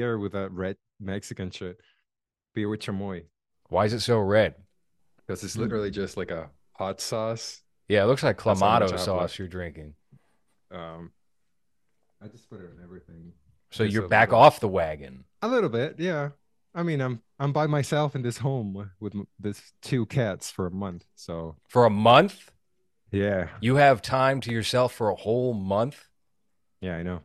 beer with that red Mexican shit. Beer with chamoy. Why is it so red? Because it's literally just like a hot sauce. Yeah, it looks like That's how much clamato sauce you're drinking. Um, I just put it in everything. So Just you're back little- off the wagon. A little bit, yeah. I mean, I'm I'm by myself in this home with this two cats for a month. So For a month? yeah, You have time to yourself for a whole month? yeah, I know.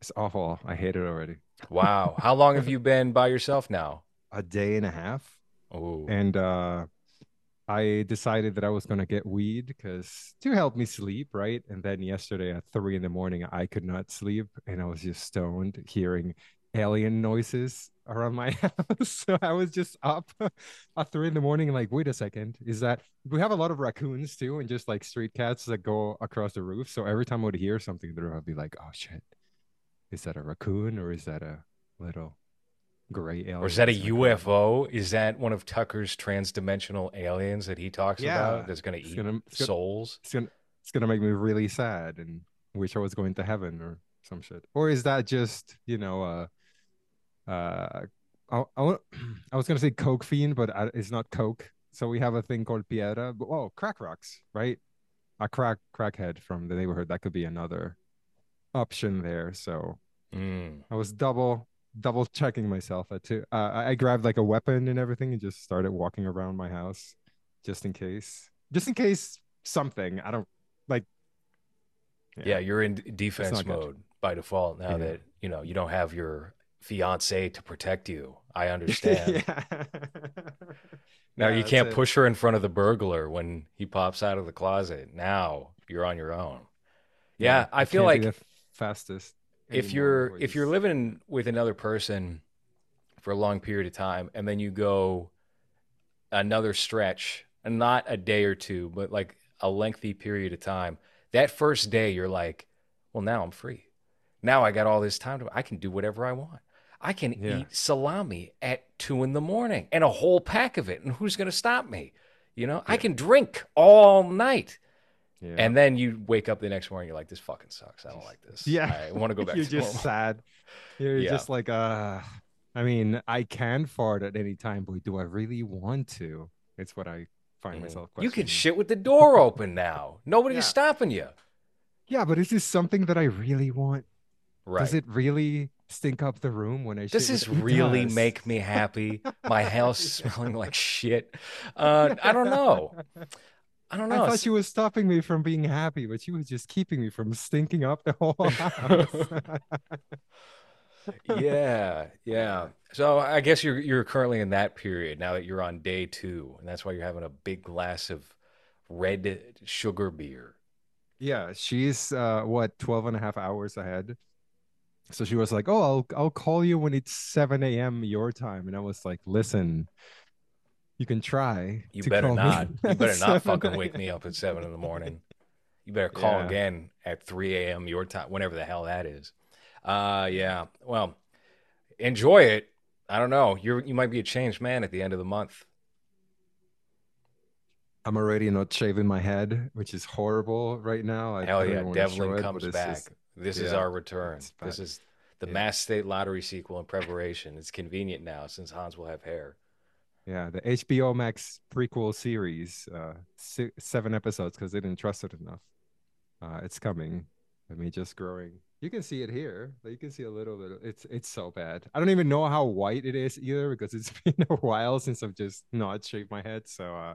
It's awful. I hate it already. Wow. How long have you been by yourself now? A day and a half. Oh, and uh I decided that I was gonna get weed because to help me sleep, right? And then yesterday at three in the morning, I could not sleep, and I was just stoned, hearing alien noises around my house. So I was just up at three in the morning, like, wait a second, is that we have a lot of raccoons too, and just like street cats that go across the roof. So every time I would hear something, there I'd be like, oh shit, is that a raccoon or is that a little gray alien? or is that a gonna? UFO? Is that one of Tucker's transdimensional aliens that he talks Yeah. about that's going to eat gonna- it's gonna- souls? it's gonna it's gonna make me really sad and wish I was going to heaven or some shit. Or is that just you know uh uh I, I, I was gonna say coke fiend, but it's not coke. So we have a thing called piedra. But, oh, crack rocks, right? A crack crackhead from the neighborhood. That could be another option there. So Mm. I was double double checking myself at two. Uh, I grabbed like a weapon and everything and just started walking around my house just in case. Just in case something. I don't like Yeah, you're in defense not good. mode by default now Yeah. that you know you don't have your fiance to protect you. I understand. Now Yeah, you can't it. push her in front of the burglar when he pops out of the closet. Now you're on your own. Yeah, I feel like fastest. if you're or if you're living with another person for a long period of time and then you go another stretch and not a day or two but like a lengthy period of time that first day you're like well now i'm free. Now i got all this time to i can do whatever i want. I can Yeah. eat salami at two in the morning and a whole pack of it and who's going to stop me? You know? I can drink all night yeah. and then you wake up the next morning, you're like, "This fucking sucks. I don't like this. yeah, I want to go back you're to just normal." sad. You're Yeah. just like, uh, I mean, I can fart at any time, but do I really want to? It's what I find myself. Mm. You can shit with the door open now. Nobody's Yeah. stopping you. Yeah, but is this something that I really want? Right. Does it really stink up the room when I? Does shit? this really does. make me happy? My house smelling like shit. Uh, I don't know. I don't know. I thought she was stopping me from being happy, but she was just keeping me from stinking up the whole house. yeah, yeah. So I guess you're you're currently in that period now that you're on day two, and that's why you're having a big glass of red sugar beer. yeah, she's uh what 12 and a half hours ahead. So she was like, "Oh, I'll I'll call you when it's 7 a.m. your time." And I was like, "Listen, you can try. You better not. You better not fucking wake me up at seven in the morning. You better call Yeah. again at three a.m. your time, whenever the hell that is. Uh, yeah. Well, enjoy it. I don't know. You're you might be a changed man at the end of the month. I'm already not shaving my head, which is horrible right now. I, Hell yeah, Devlin comes back. just- this is our return. This is the Yeah. Mass State Lottery sequel in preparation. It's convenient now since Hans will have hair. Yeah, the HBO Max prequel series, uh, si seven episodes because they didn't trust it enough. Uh, it's coming. I mean, just growing. You can see it here. You can see a little bit. It's it's so bad. I don't even know how white it is either because it's been a while since I've just not shaved my head. So uh,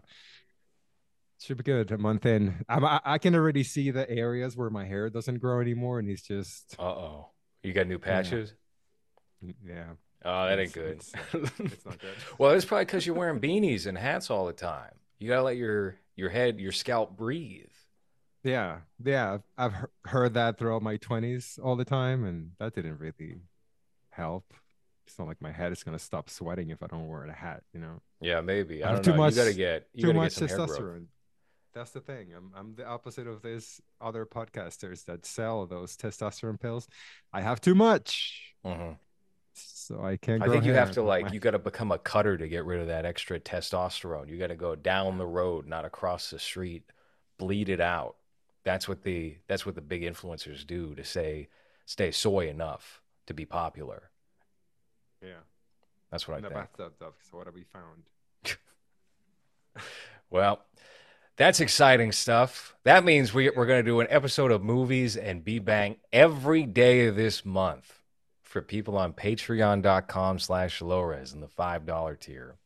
should be good. A month in, I'm, I I can already see the areas where my hair doesn't grow anymore, and it's just Uh oh. You got new patches? yeah. Oh, that ain't good. it's- It's not good. well, it's probably because you're wearing beanies and hats all the time. You gotta let your your head, your scalp breathe. Yeah, yeah, I've, I've heard that throughout my 20s all the time, and that didn't really help. It's not like my head is gonna stop sweating if I don't wear a hat, you know. Yeah, maybe. I don't too know. much- you gotta get you Too gotta much get some testosterone. That's the thing. I'm I'm the opposite of these other podcasters that sell those testosterone pills. I have too much, Mhm. So I can't. I grow think you have to like My- you got to become a cutter to get rid of that extra testosterone. You got to go down the road, not across the street, bleed it out. That's what the that's what the big influencers do to say stay soy enough to be popular. Yeah. That's what In I the think. bathtub, though. So what have we found? Well, that's exciting stuff. That means we, we're going to do an episode of movies and B Bang every day of this month for people on patreon.com slash Lores in the $5 tier.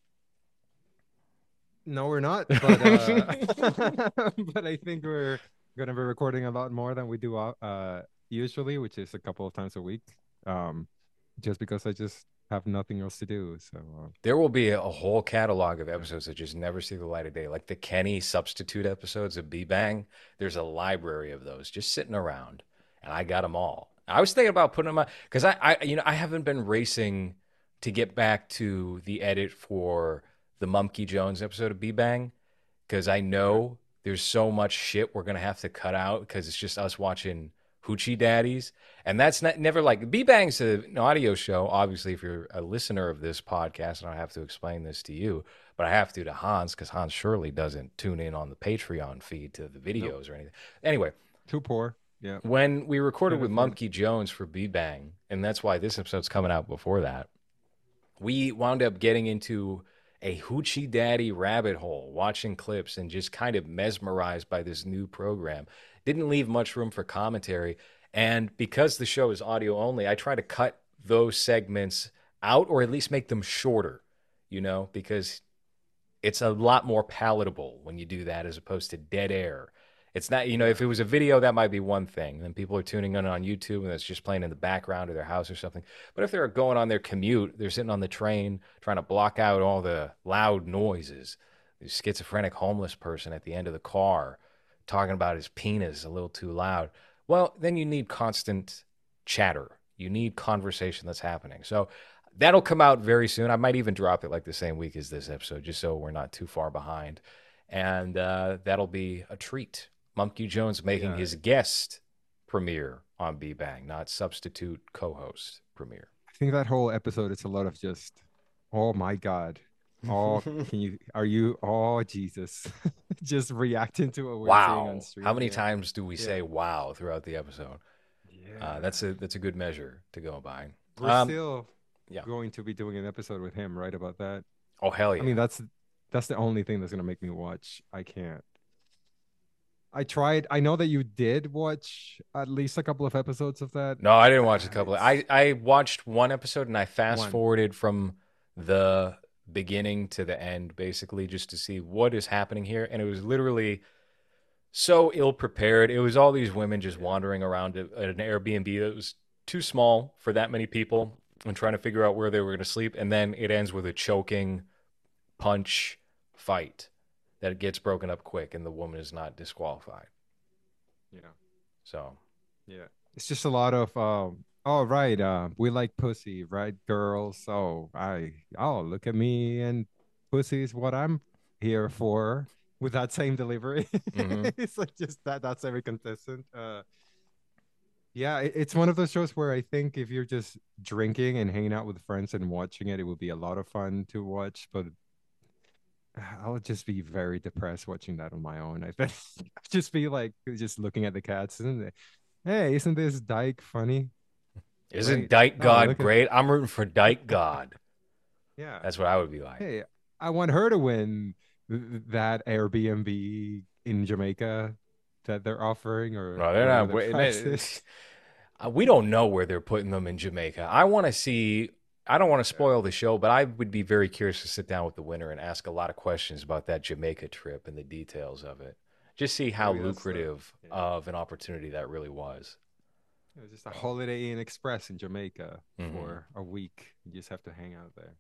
No, we're not. But uh, but I think we're gonna be recording a lot more than we do uh usually, which is a couple of times a week. Um, just because I just have nothing else to do. So uh, There will be a whole catalog of episodes that just never see the light of day, like the Kenny substitute episodes of B Bang. There's a library of those just sitting around, and I got them all. I was thinking about putting them on because I, I, you know, I haven't been racing to get back to the edit for the Mumkey Jones episode of B Bang because I know there's so much shit we're gonna have to cut out because it's just us watching hoochie daddies, and that's not never like B Bang's an audio show. Obviously, if you're a listener of this podcast, I don't have to explain this to you, but I have to to Hans because Hans surely doesn't tune in on the Patreon feed to the videos or anything. Anyway, too poor. Yeah. when we recorded with Mumkey Jones for B Bang, and that's why this episode's coming out before that, we wound up getting into a hoochie daddy rabbit hole, watching clips and just kind of mesmerized by this new program. Didn't leave much room for commentary. And because the show is audio only, I try to cut those segments out or at least make them shorter, you know, because it's a lot more palatable when you do that as opposed to dead air. It's not, you know, if it was a video, that might be one thing. Then people are tuning in on YouTube and it's just playing in the background of their house or something. But if they're going on their commute, they're sitting on the train trying to block out all the loud noises. The schizophrenic homeless person at the end of the car talking about his penis a little too loud. Well, then you need constant chatter. You need conversation that's happening. So that'll come out very soon. I might even drop it like the same week as this episode, just so we're not too far behind. And uh, that'll be a treat. Mumkey Jones making Yeah. his guest premiere on B Bang, not substitute co-host premiere. I think that whole episode it's a lot of just, oh my god, oh can you are you oh Jesus, just reacting to what we're seeing wow! on stream. How many yeah. times do we Yeah. say "wow" throughout the episode? Yeah, Uh, that's a that's a good measure to go by. we're um, still yeah. going to be doing an episode with him, right? About that. Oh hell yeah! I mean, that's that's the only thing that's gonna make me watch. I can't. I tried. I know that you did watch at least a couple of episodes of that. No, I didn't watch a couple. Of, I I watched one episode and I fast One. forwarded from the beginning to the end, basically, just to see what is happening here. And it was literally so ill prepared. It was all these women just wandering around at an Airbnb that was too small for that many people and trying to figure out where they were going to sleep. And then it ends with a choking punch fight that gets broken up quick, and the woman is not disqualified. Yeah, So yeah. It's just a lot of um. Oh right, uh, we like pussy, right, girls? So I, oh look at me and pussy is what I'm here for. With that same delivery, Mhm. it's like just that. That's every contestant. Uh, yeah, it, it's one of those shows where I think if you're just drinking and hanging out with friends and watching it, it would be a lot of fun to watch. But I'll just be very depressed watching that on my own. I bet I'd just be like just looking at the cats, isn't it? Hey, isn't this dyke funny? isn't. Dyke Oh, God at- great? I'm rooting for Dyke God. Yeah. That's what I would be like. Hey, I want her to win th- th- that Airbnb in Jamaica that they're offering, or No, they're not. wait, they- Uh, we don't know where they're putting them in Jamaica. I want to see. I don't want to spoil the show, but I would be very curious to sit down with the winner and ask a lot of questions about that Jamaica trip and the details of it. Just see how Maybe that's the- lucrative yeah. of an opportunity that really was. It was just a Holiday Inn Express in Jamaica Mhm. for a week. You just have to hang out there.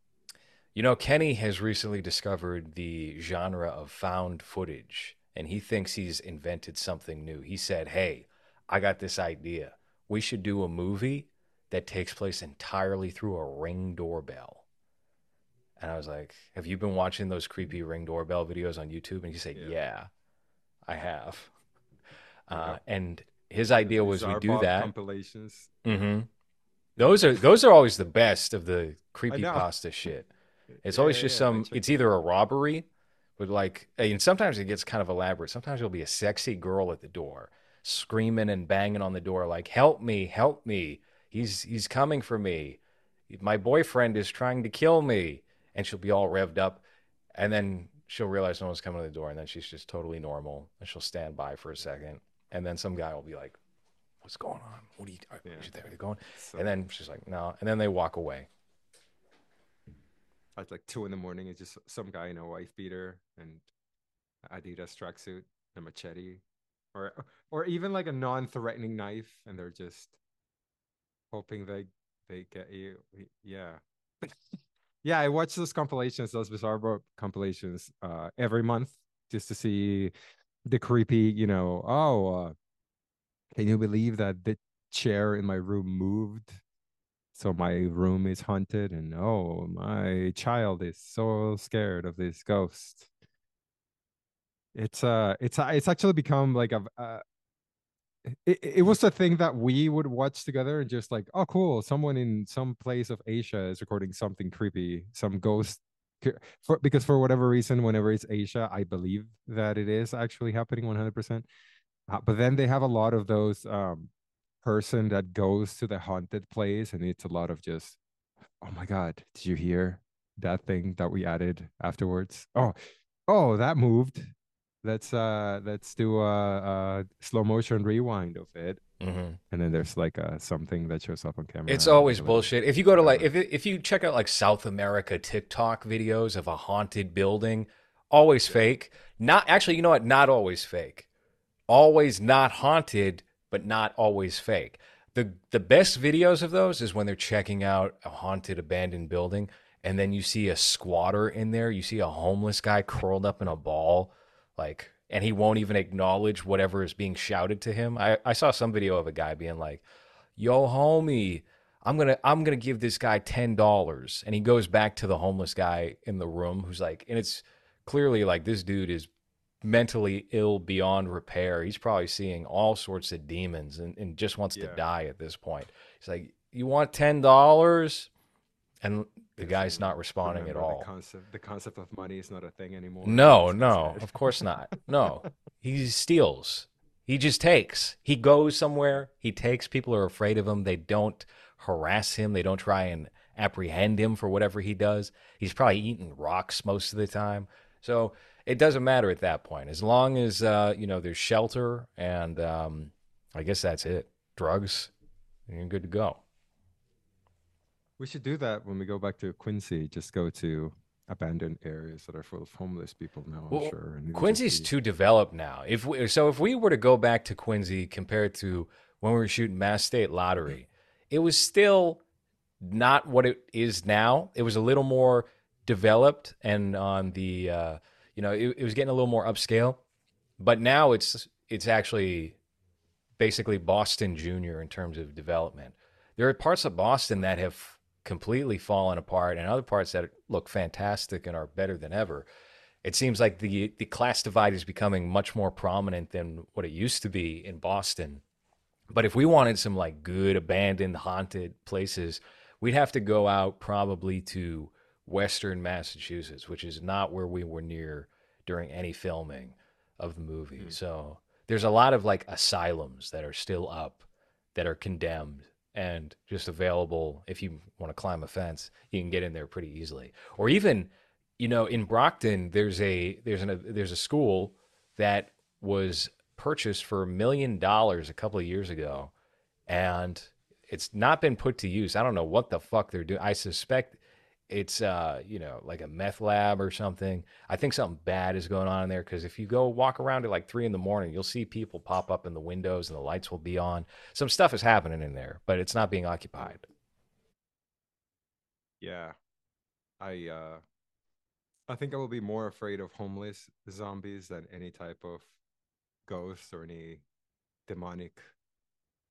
You know, Kenny has recently discovered the genre of found footage, and he thinks he's invented something new. He said, Hey, I got this idea. We should do a movie that takes place entirely through a ring doorbell. And I was like, Have you been watching those creepy ring doorbell videos on YouTube? And he said, Yeah. Yeah, I have. Uh, and his idea was we do that. compilations. hmm Those are those are always the best of the creepy pasta shit. It's Yeah, always just yeah, some. It's either a robbery, with like, and sometimes it gets kind of elaborate. Sometimes there'll be a sexy girl at the door, screaming and banging on the door, like "Help me! Help me! He's he's coming for me!" my boyfriend is trying to kill me. And she'll be all revved up. And then she'll realize no one's coming to the door. And then she's just totally normal. And she'll stand by for a second. And then some guy will be like, What's going on? What are you, are, Yeah. are you going? So And then she's like, No. And then they walk away. at like two in the morning, it's just some guy in a wife beater and Adidas tracksuit, a machete, or or even like a non-threatening knife, and they're just hoping they they get you. Yeah, yeah. I watch those compilations, those bizarre compilations, uh, every month just to see the creepy. You know, oh, uh, can you believe that the chair in my room moved? So my room is haunted, and oh, my child is so scared of this ghost. It's uh, it's it's actually become like a. Uh, it, it was a thing that we would watch together and just like, oh, cool! Someone in some place of Asia is recording something creepy, some ghost. For, because for whatever reason, whenever it's Asia, I believe that it is actually happening one hundred percent. Uh, but then they have a lot of those um person that goes to the haunted place and it's a lot of just oh my god did you hear that thing that we added afterwards oh oh that moved let's uh let's do a, a slow motion rewind of it hmm and then there's like uh something that shows up on camera It's always bullshit. If you go to like if if you check out like South America TikTok videos of a haunted building, always fake. Not actually, you know what? Not always fake. Always not haunted, but not always fake. The the best videos of those is when they're checking out a haunted abandoned building and then you see a squatter in there, you see a homeless guy curled up in a ball like and he won't even acknowledge whatever is being shouted to him. I, I saw some video of a guy being like, yo homie i'm gonna i'm gonna give this guy ten dollars. And he goes back to the homeless guy in the room who's like and it's clearly like this dude is mentally ill beyond repair. He's probably seeing all sorts of demons and, and just wants to die at this point. He's like you want ten dollars? And the guy's not responding at all the concept the concept of money is not a thing anymore no, no, of course not. No, he steals. He just takes. He goes somewhere. He takes. People are afraid of him. They don't harass him. They don't try and apprehend him for whatever he does. He's probably eating rocks most of the time. So it doesn't matter at that point. As long as uh, you know there's shelter and um, I guess that's it. Drugs, you're good to go. We should do that when we go back to Quincy. Just go to abandoned areas that are full of homeless people now. I'm sure. And Quincy's too developed now. If we, so, if we were to go back to Quincy compared to when we were shooting Mass State Lottery, it was still not what it is now. It was a little more developed and on the, uh, you know, it, it was getting a little more upscale. But now it's it's actually basically Boston Junior in terms of development. There are parts of Boston that have completely fallen apart, and other parts that look fantastic and are better than ever it seems like the the class divide is becoming much more prominent than what it used to be in Boston. But if we wanted some like good abandoned haunted places, we'd have to go out probably to western Massachusetts, which is not where we were near during any filming of the movie. Mhm. So there's a lot of like asylums that are still up that are condemned and just available if you want to climb a fence, you can get in there pretty easily. Or even you know, in Brockton, there's a there's an there's a school that was purchased for a million dollars a couple of years ago, and it's not been put to use. I don't know what the fuck they're doing. I suspect it's uh you know like a meth lab or something. I think something bad is going on in there because if you go walk around at like three in the morning, you'll see people pop up in the windows and the lights will be on. Some stuff is happening in there, but it's not being occupied. Yeah. I uh I think I will be more afraid of homeless zombies than any type of ghost or any demonic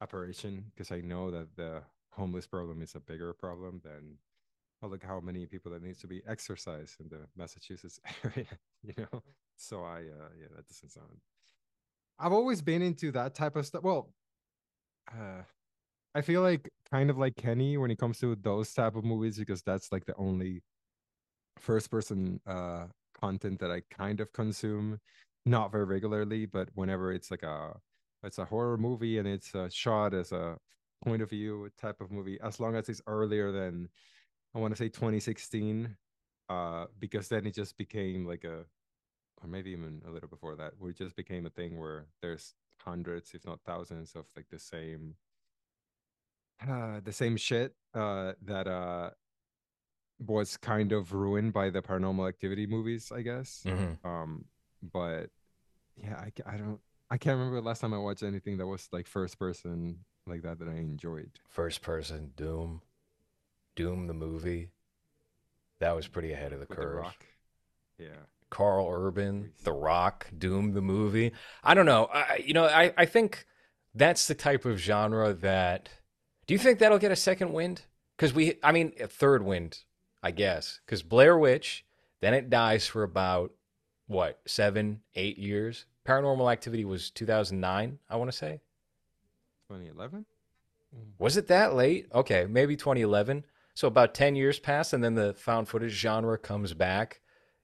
apparition because I know that the homeless problem is a bigger problem than look how many people that needs to be exercised in the Massachusetts area, you know. So I uh yeah, that doesn't sound I've always been into that type of stuff. Well, uh I feel like kind of like Kenny when it comes to those type of movies because that's like the only first person uh content that I kind of consume not very regularly but whenever it's like a it's a horror movie and it's uh, shot as a point of view type of movie, as long as it's earlier than I want to say 2016, uh, because then it just became like a, or maybe even a little before that, where it just became a thing where there's hundreds, if not thousands, of like the same, uh, the same shit uh, that uh was kind of ruined by the Paranormal Activity movies, I guess. Mm-hmm. Um, but yeah, I, I don't, I can't remember the last time I watched anything that was like first person like that that I enjoyed. First person Doom, Doom the movie. That was pretty ahead of the With curve. The Rock. Yeah. Karl Urban, The Rock, Doom the movie. I don't know. I, you know, I, I think that's the type of genre that. Do you think that'll get a second wind? Because we, I mean, a third wind, I guess. Because Blair Witch, then it dies for about what seven, eight years. Paranormal Activity was 2009, I want to say. 2011. Was it that late? Okay, maybe 2011. So about 10 years pass, and then the found footage genre comes back,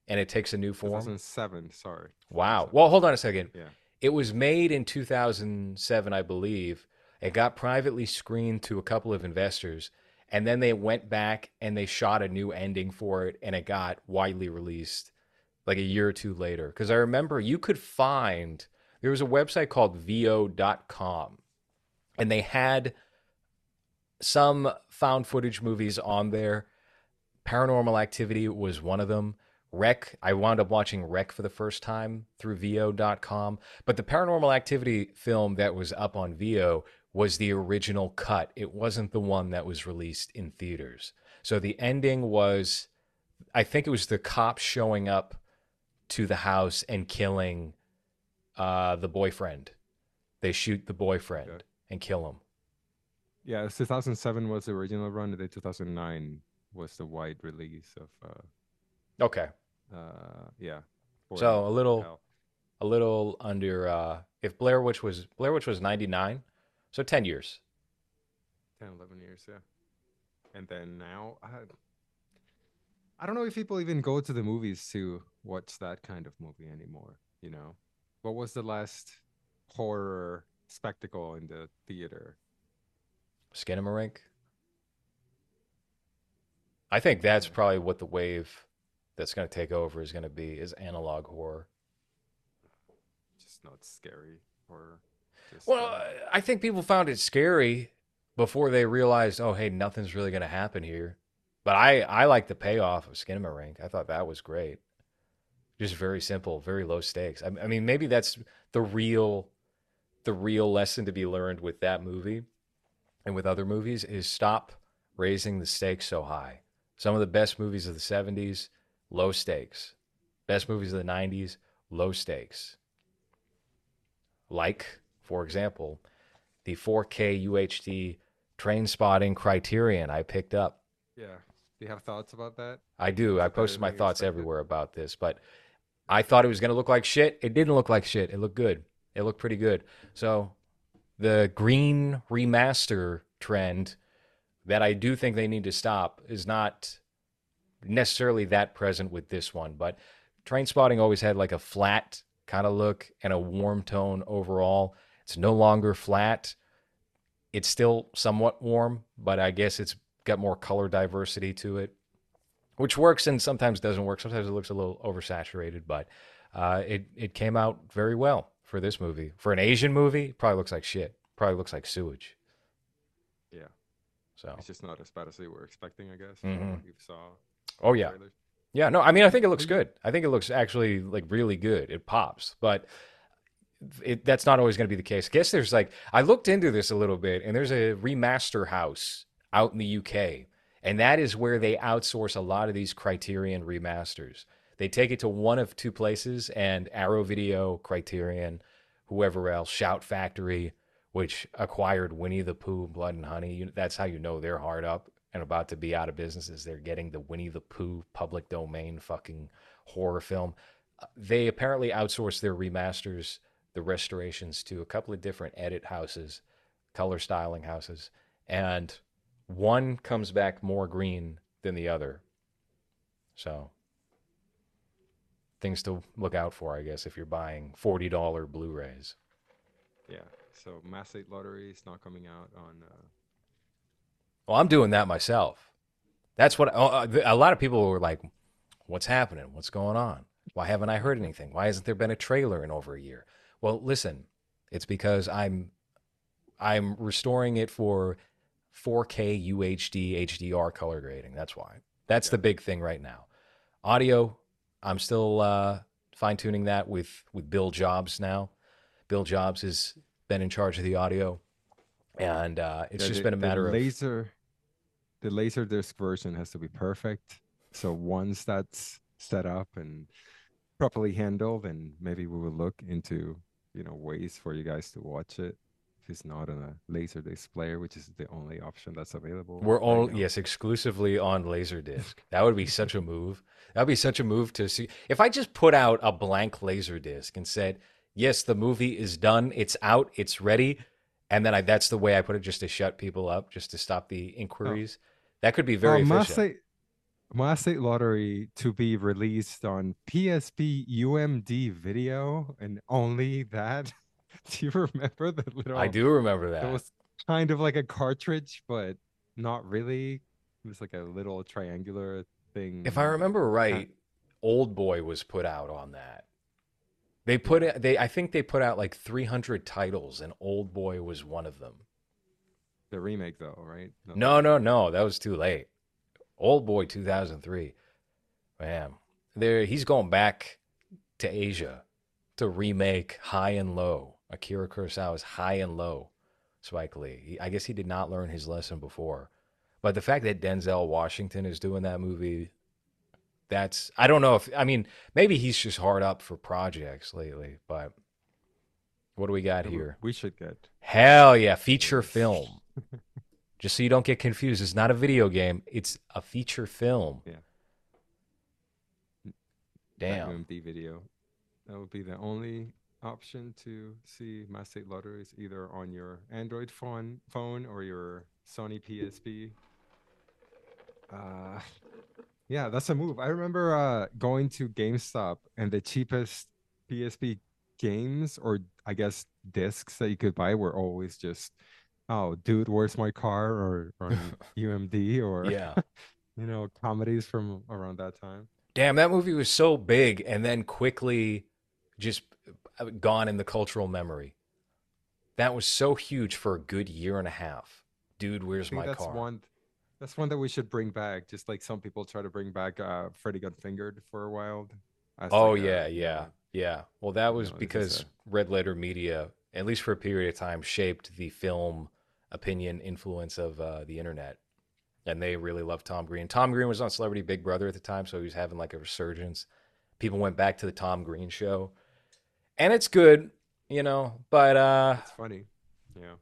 and it takes a new form. 2007. Sorry. Wow. Well, hold on a second. Yeah. It was made in 2007, I believe. It got privately screened to a couple of investors, and then they went back and they shot a new ending for it, and it got widely released like a year or two later. Because I remember you could find there was a website called Veoh.com, and they had some found footage movies on there. Paranormal Activity was one of them. Rec, I wound up watching Rec for the first time through Veoh.com. But the Paranormal Activity film that was up on VO was the original cut. It wasn't the one that was released in theaters. So the ending was, I think it was the cops showing up to the house and killing uh, the boyfriend. They shoot the boyfriend Okay. and kill him. Yeah. 2007 was the original run, and then 2009 was the wide release of. uh Okay. uh Yeah. So a little a little under uh if Blair Witch was Blair Witch was 99 so 10 years 10 11 years yeah and then now I, I don't know if people even go to the movies to watch that kind of movie anymore you know what was the last horror spectacle in the theater Skinamarink I think that's probably what the wave that's going to take over is going to be is analog horror. Just not scary horror. Just, well uh, I think people found it scary before they realized oh hey nothing's really going to happen here. But I I like the payoff of Skinamarink I thought that was great. Just very simple very low stakes. I, I mean maybe that's the real the real lesson to be learned with that movie and with other movies is stop raising the stakes so high. Some of the best movies of the 70s, low stakes. Best movies of the 90s, low stakes. Like, for example, the 4K UHD Trainspotting criterion I picked up. yeah do you have thoughts about that I do. I posted my thoughts everywhere about this, but I thought it was going to look like shit. It didn't look like shit. It looked good. It looked pretty good. So the green remaster trend that I do think they need to stop is not necessarily that present with this one, but Trainspotting always had like a flat kind of look and a warm tone overall. It's no longer flat. It's still somewhat warm, but I guess it's got more color diversity to it, which works and sometimes doesn't work. Sometimes it looks a little oversaturated, but uh, it it came out very well for this movie. For an Asian movie, probably looks like shit. Probably looks like sewage. yeah So, it's just not as bad as they were expecting i guess Mhm. you saw oh yeah, trailers. Yeah, no, I mean, I think it looks good. I think it looks actually like really good. It pops, but it, that's not always going to be the case. I guess there's like, I looked into this a little bit, and there's a remaster house out in the UK, and that is where they outsource a lot of these Criterion remasters. They take it to one of two places, and Arrow Video, Criterion, whoever else, Shout Factory, which acquired Winnie the Pooh, Blood and Honey. You, that's how you know they're hard up and about to be out of business is they're getting the Winnie the Pooh public domain fucking horror film. Uh, They apparently outsource their remasters, the restorations to a couple of different edit houses, color styling houses, and one comes back more green than the other. So things to look out for, I guess, if you're buying $40 Blu-rays. Yeah. So Mass State Lottery is not coming out on uh, Well, I'm doing that myself. That's what uh, a lot of people were like, "What's happening? What's going on? Why haven't I heard anything? Why hasn't there been a trailer in over a year?" Well, listen, it's because I'm I'm restoring it for 4K UHD HDR color grading. That's why. That's the big thing right now. Audio, I'm still uh, fine tuning that with with Bill Jobs now. Bill Jobs has been in charge of the audio, and uh, it's just been a matter the of laser. The laser disc version has to be perfect. So once that's set up and properly handled, and maybe we will look into you know ways for you guys to watch it if it's not on a laser disc player, which is the only option that's available. We're right all yes, exclusively on Laserdisc. That would be such a move. That would be such a move to see. If I just put out a blank Laserdisc and said, "Yes, the movie is done. It's out. It's ready," and then I, that's the way I put it, just to shut people up, just to stop the inquiries. That could be very uh, efficient. Mass Mass State Lottery to be released on PSP UMD video and only that. Do you remember the little? I do remember that. It was kind of like a cartridge, but not really. It was like a little triangular thing. If I remember right, Old Boy was put out on that. They put it. They I think they put out like 300 titles, and Old Boy was one of them. the remake, though, right? No, no, no. That was too late. Old Boy 2003. Man, there he's going back to Asia to remake High and Low, Akira Kurosawa is High and Low. Spike Lee. He, I guess he did not learn his lesson before. But the fact that Denzel Washington is doing that movie, that's I don't know if I mean maybe he's just hard up for projects lately. But what do we got here? We should get. Hell yeah, feature film. Just so you don't get confused, it's not a video game, it's a feature film. Yeah. that Damn. UMD video. That would be the only option to see Mass State Lotteries either on your Android phone, phone or your Sony PSP. Uh, yeah, that's a move. I remember uh, going to GameStop and the cheapest PSP games or I guess discs that you could buy were always just, oh, dude, where's my car? Or, or UMD or Yeah. you know comedies from around that time. Damn, that movie was so big and then quickly just gone in the cultural memory. That was so huge for a good year and a half. Dude, where's my that's car? one. That's one that we should bring back. Just like some people try to bring back uh, Freddy Got Fingered for a while. Oh like yeah, you yeah, yeah. Well, that was know, because a- Red Letter Media, at least for a period of time, shaped the film opinion influence of uh, the internet, and they really loved Tom Green. Tom Green was on Celebrity Big Brother at the time, so he was having like a resurgence. People went back to the Tom Green show, and it's good, you know. But uh, It's funny. Yeah.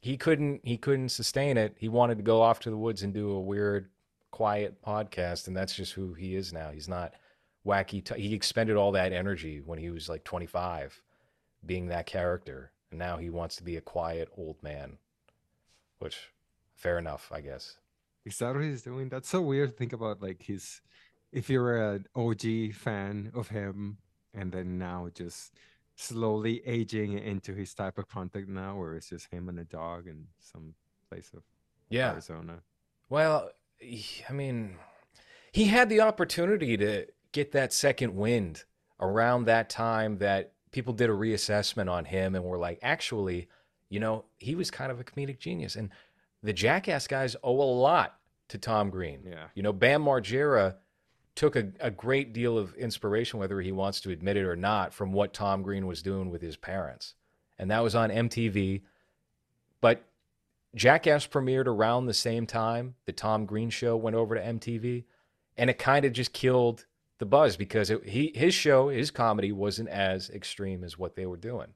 he couldn't he couldn't sustain it. He wanted to go off to the woods and do a weird, quiet podcast, and that's just who he is now. He's not wacky. T- he expended all that energy when he was like 25, being that character, and now he wants to be a quiet old man. Which, fair enough, I guess. Is that what he's doing? That's so weird. to Think about like his, if you're an OG fan of him, and then now just slowly aging into his type of content now, where it's just him and a dog in some place of Yeah. Arizona. Well, I mean, he had the opportunity to get that second wind around that time that people did a reassessment on him and were like, actually, you know, he was kind of a comedic genius. And the Jackass guys owe a lot to Tom Green. Yeah. You know, Bam Margera took a, a great deal of inspiration, whether he wants to admit it or not, from what Tom Green was doing with his parents. And that was on MTV. But Jackass premiered around the same time the Tom Green show went over to MTV. And it kind of just killed the buzz because it, he his show, his comedy wasn't as extreme as what they were doing.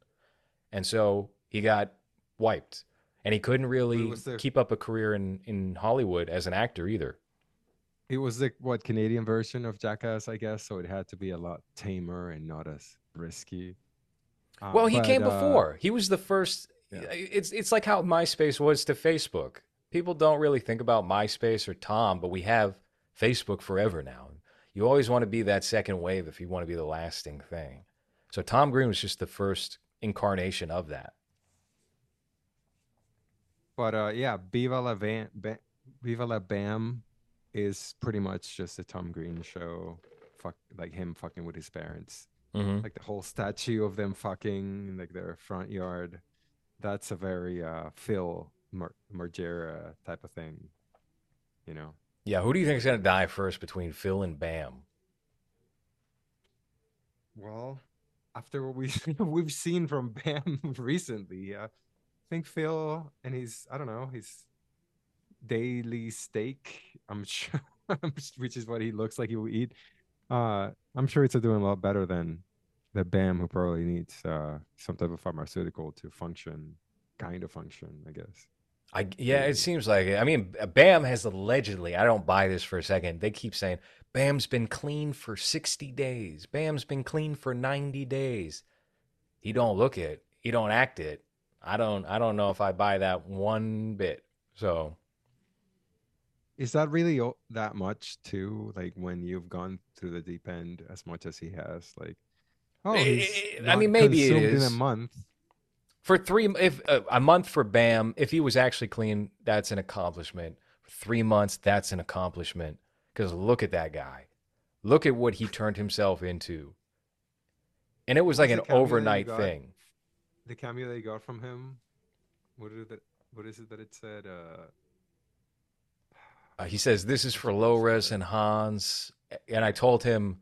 And so he got wiped. And he couldn't really keep up a career in, in Hollywood as an actor either. It was the what Canadian version of Jackass, I guess. So it had to be a lot tamer and not as risky. Uh, Well, he but, came uh, before. He was the first. Yeah. It's it's like how MySpace was to Facebook. People don't really think about MySpace or Tom, but we have Facebook forever now. You always want to be that second wave if you want to be the lasting thing. So Tom Green was just the first incarnation of that. But uh, yeah, Viva la Van, Viva La Bam is pretty much just a Tom Green show. Fuck, like him fucking with his parents. hmm Like the whole statue of them fucking in like their front yard. That's a very uh Phil Mar- Margera type of thing. You know. Yeah, who do you think is gonna die first between Phil and Bam? Well, after what we we've seen from Bam recently, uh, I think Phil and his I don't know his daily steak. I'm sure, which is what he looks like he will eat. Uh, I'm sure it's doing a lot better than the Bam, who probably needs uh some type of pharmaceutical to function, kind of function, I guess. I yeah, it seems like it. I mean, Bam has allegedly. I don't buy this for a second. They keep saying Bam's been clean for sixty days. Bam's been clean for ninety days. He don't look it. He don't act it. I don't. I don't know if I buy that one bit. So Is that really that much too? Like when you've gone through the deep end as much as he has, like. Oh, I mean, maybe it consumed in a month. for three, if uh, a month for Bam, if he was actually clean, that's an accomplishment. For three months, that's an accomplishment. Because look at that guy. Look at what he turned himself into. And it was like an the cameo that you overnight got? thing. the cameo they got from him what is it what is it that it said uh Uh, he says, This is for Lores and Hans. And I told him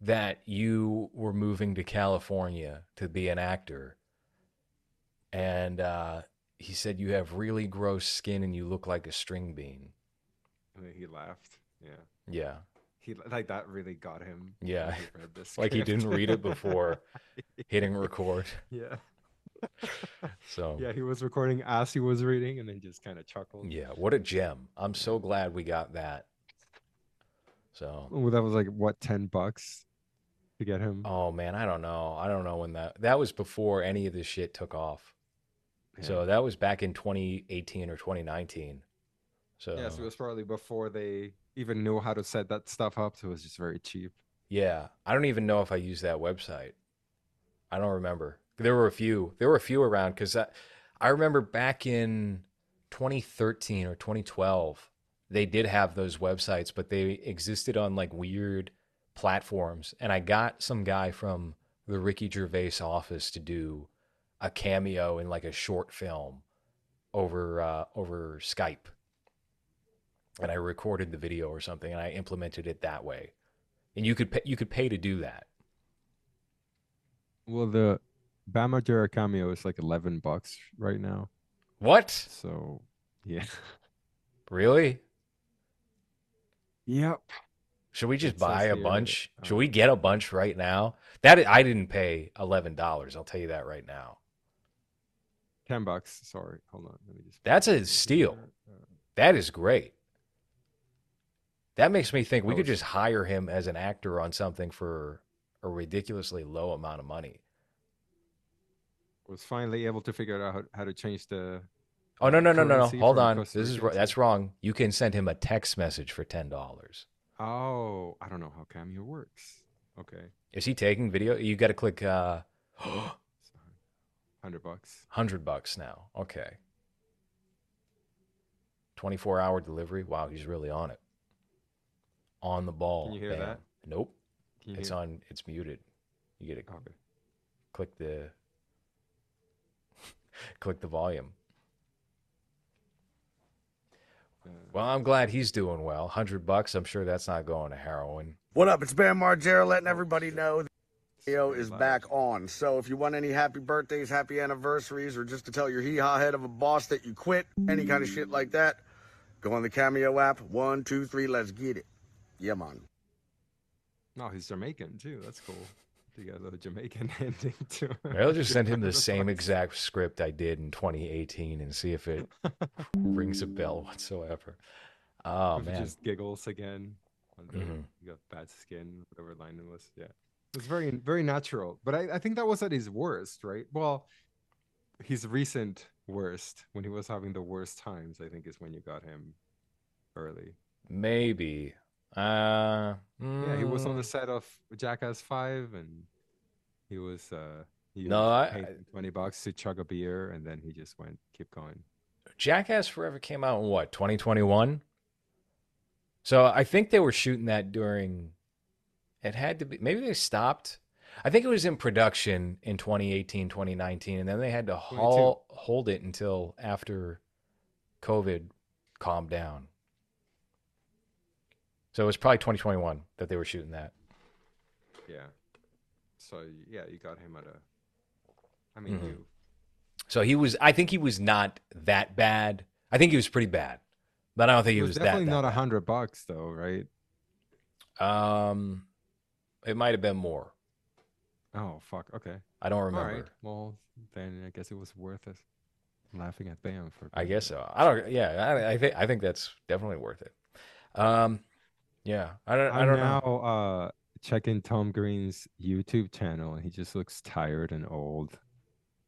that you were moving to California to be an actor. And uh, he said, You have really gross skin and you look like a string bean. and then he laughed yeah Yeah. he like that really got him Yeah. he Like he didn't read it before hitting record. yeah So, yeah he was recording as he was reading and then just kind of chuckled yeah, what a gem. I'm so glad we got that. So, well, that was like what 10 bucks to get him oh man, I don't know. I don't know when that that was before any of this shit took off. So that was back in 2018 or 2019. So yeah so it was probably before they even knew how to set that stuff up so it was just very cheap yeah, I don't even know if I used that website. I don't remember. There were a few. There were a few around because I, I remember back in 2013 or 2012, they did have those websites, but they existed on like weird platforms. And I got some guy from the Ricky Gervais office to do a cameo in like a short film over uh, over Skype. And I recorded the video or something, and I implemented it that way. And you could pay, you could pay to do that. well the Bam Margera cameo is like 11 bucks right now What? so yeah Really? yep Should we just It buy a bunch? uh, Should we get a bunch right now? That I didn't pay eleven dollars. I'll tell you that right now. 10 bucks. Sorry. Hold on. Let me just. That's a steal. Uh, That is great. That makes me think we could just hire him as an actor on something for a ridiculously low amount of money. Was finally able to figure out how, how to change the. Oh no no no no no! Hold on, this is that's wrong. You can send him a text message for ten dollars. Oh, I don't know how Cameo works. Okay. Is he taking video? You got to click uh, Sorry. 100 bucks. hundred bucks now. Okay. Twenty four hour delivery. Wow, he's really on it. On the ball. you hear Bam. that? Nope. You It's hear- on. It's muted. You get to Okay. click the click the volume. Well, I'm glad he's doing well. Hundred bucks. I'm sure that's not going to heroin. What up? It's Bam Margera letting oh, everybody know the video is back on. So if you want any happy birthdays, happy anniversaries, or just to tell your hee haw head of a boss that you quit, any kind of shit like that, go on the Cameo app. One, two, three, let's get it. Yeah, man. No, he's Jamaican too. That's cool. You got a little Jamaican ending to it. I'll just send him the same exact script I did in 2018 and see if it rings a bell whatsoever. Oh man, just giggles again. Mhm. You got bad skin, whatever line it was. Yeah. It's very very natural. But I, I think that was at his worst, right? Well, his recent worst, when he was having the worst times, I think is when you got him early. maybe. Uh, Yeah, he was on the mm, set of Jackass Five and he was uh he No, was I- twenty bucks to chug a beer and then he just went keep going. Jackass Forever came out in what 2021. So I think they were shooting that during. It had to be. Maybe they stopped. I think it was in production in 2018, 2019, and then they had to haul, hold it until after COVID calmed down. So it was probably 2021 that they were shooting that. Yeah. So yeah, you got him at a. I mean, Mhm. you. So he was. I think he was not that bad. I think he was pretty bad, but I don't think It he was, was, definitely that, not a hundred bucks though, right? Um, it might have been more. Oh fuck. Okay. I don't remember. right. Well, then I guess it was worth it. Laughing at Bam for. I guess so. I don't. Yeah, I, I think I think that's definitely worth it. Um, yeah, I don't. I I'm don't now know. uh checking Tom Green's YouTube channel, and he just looks tired and old,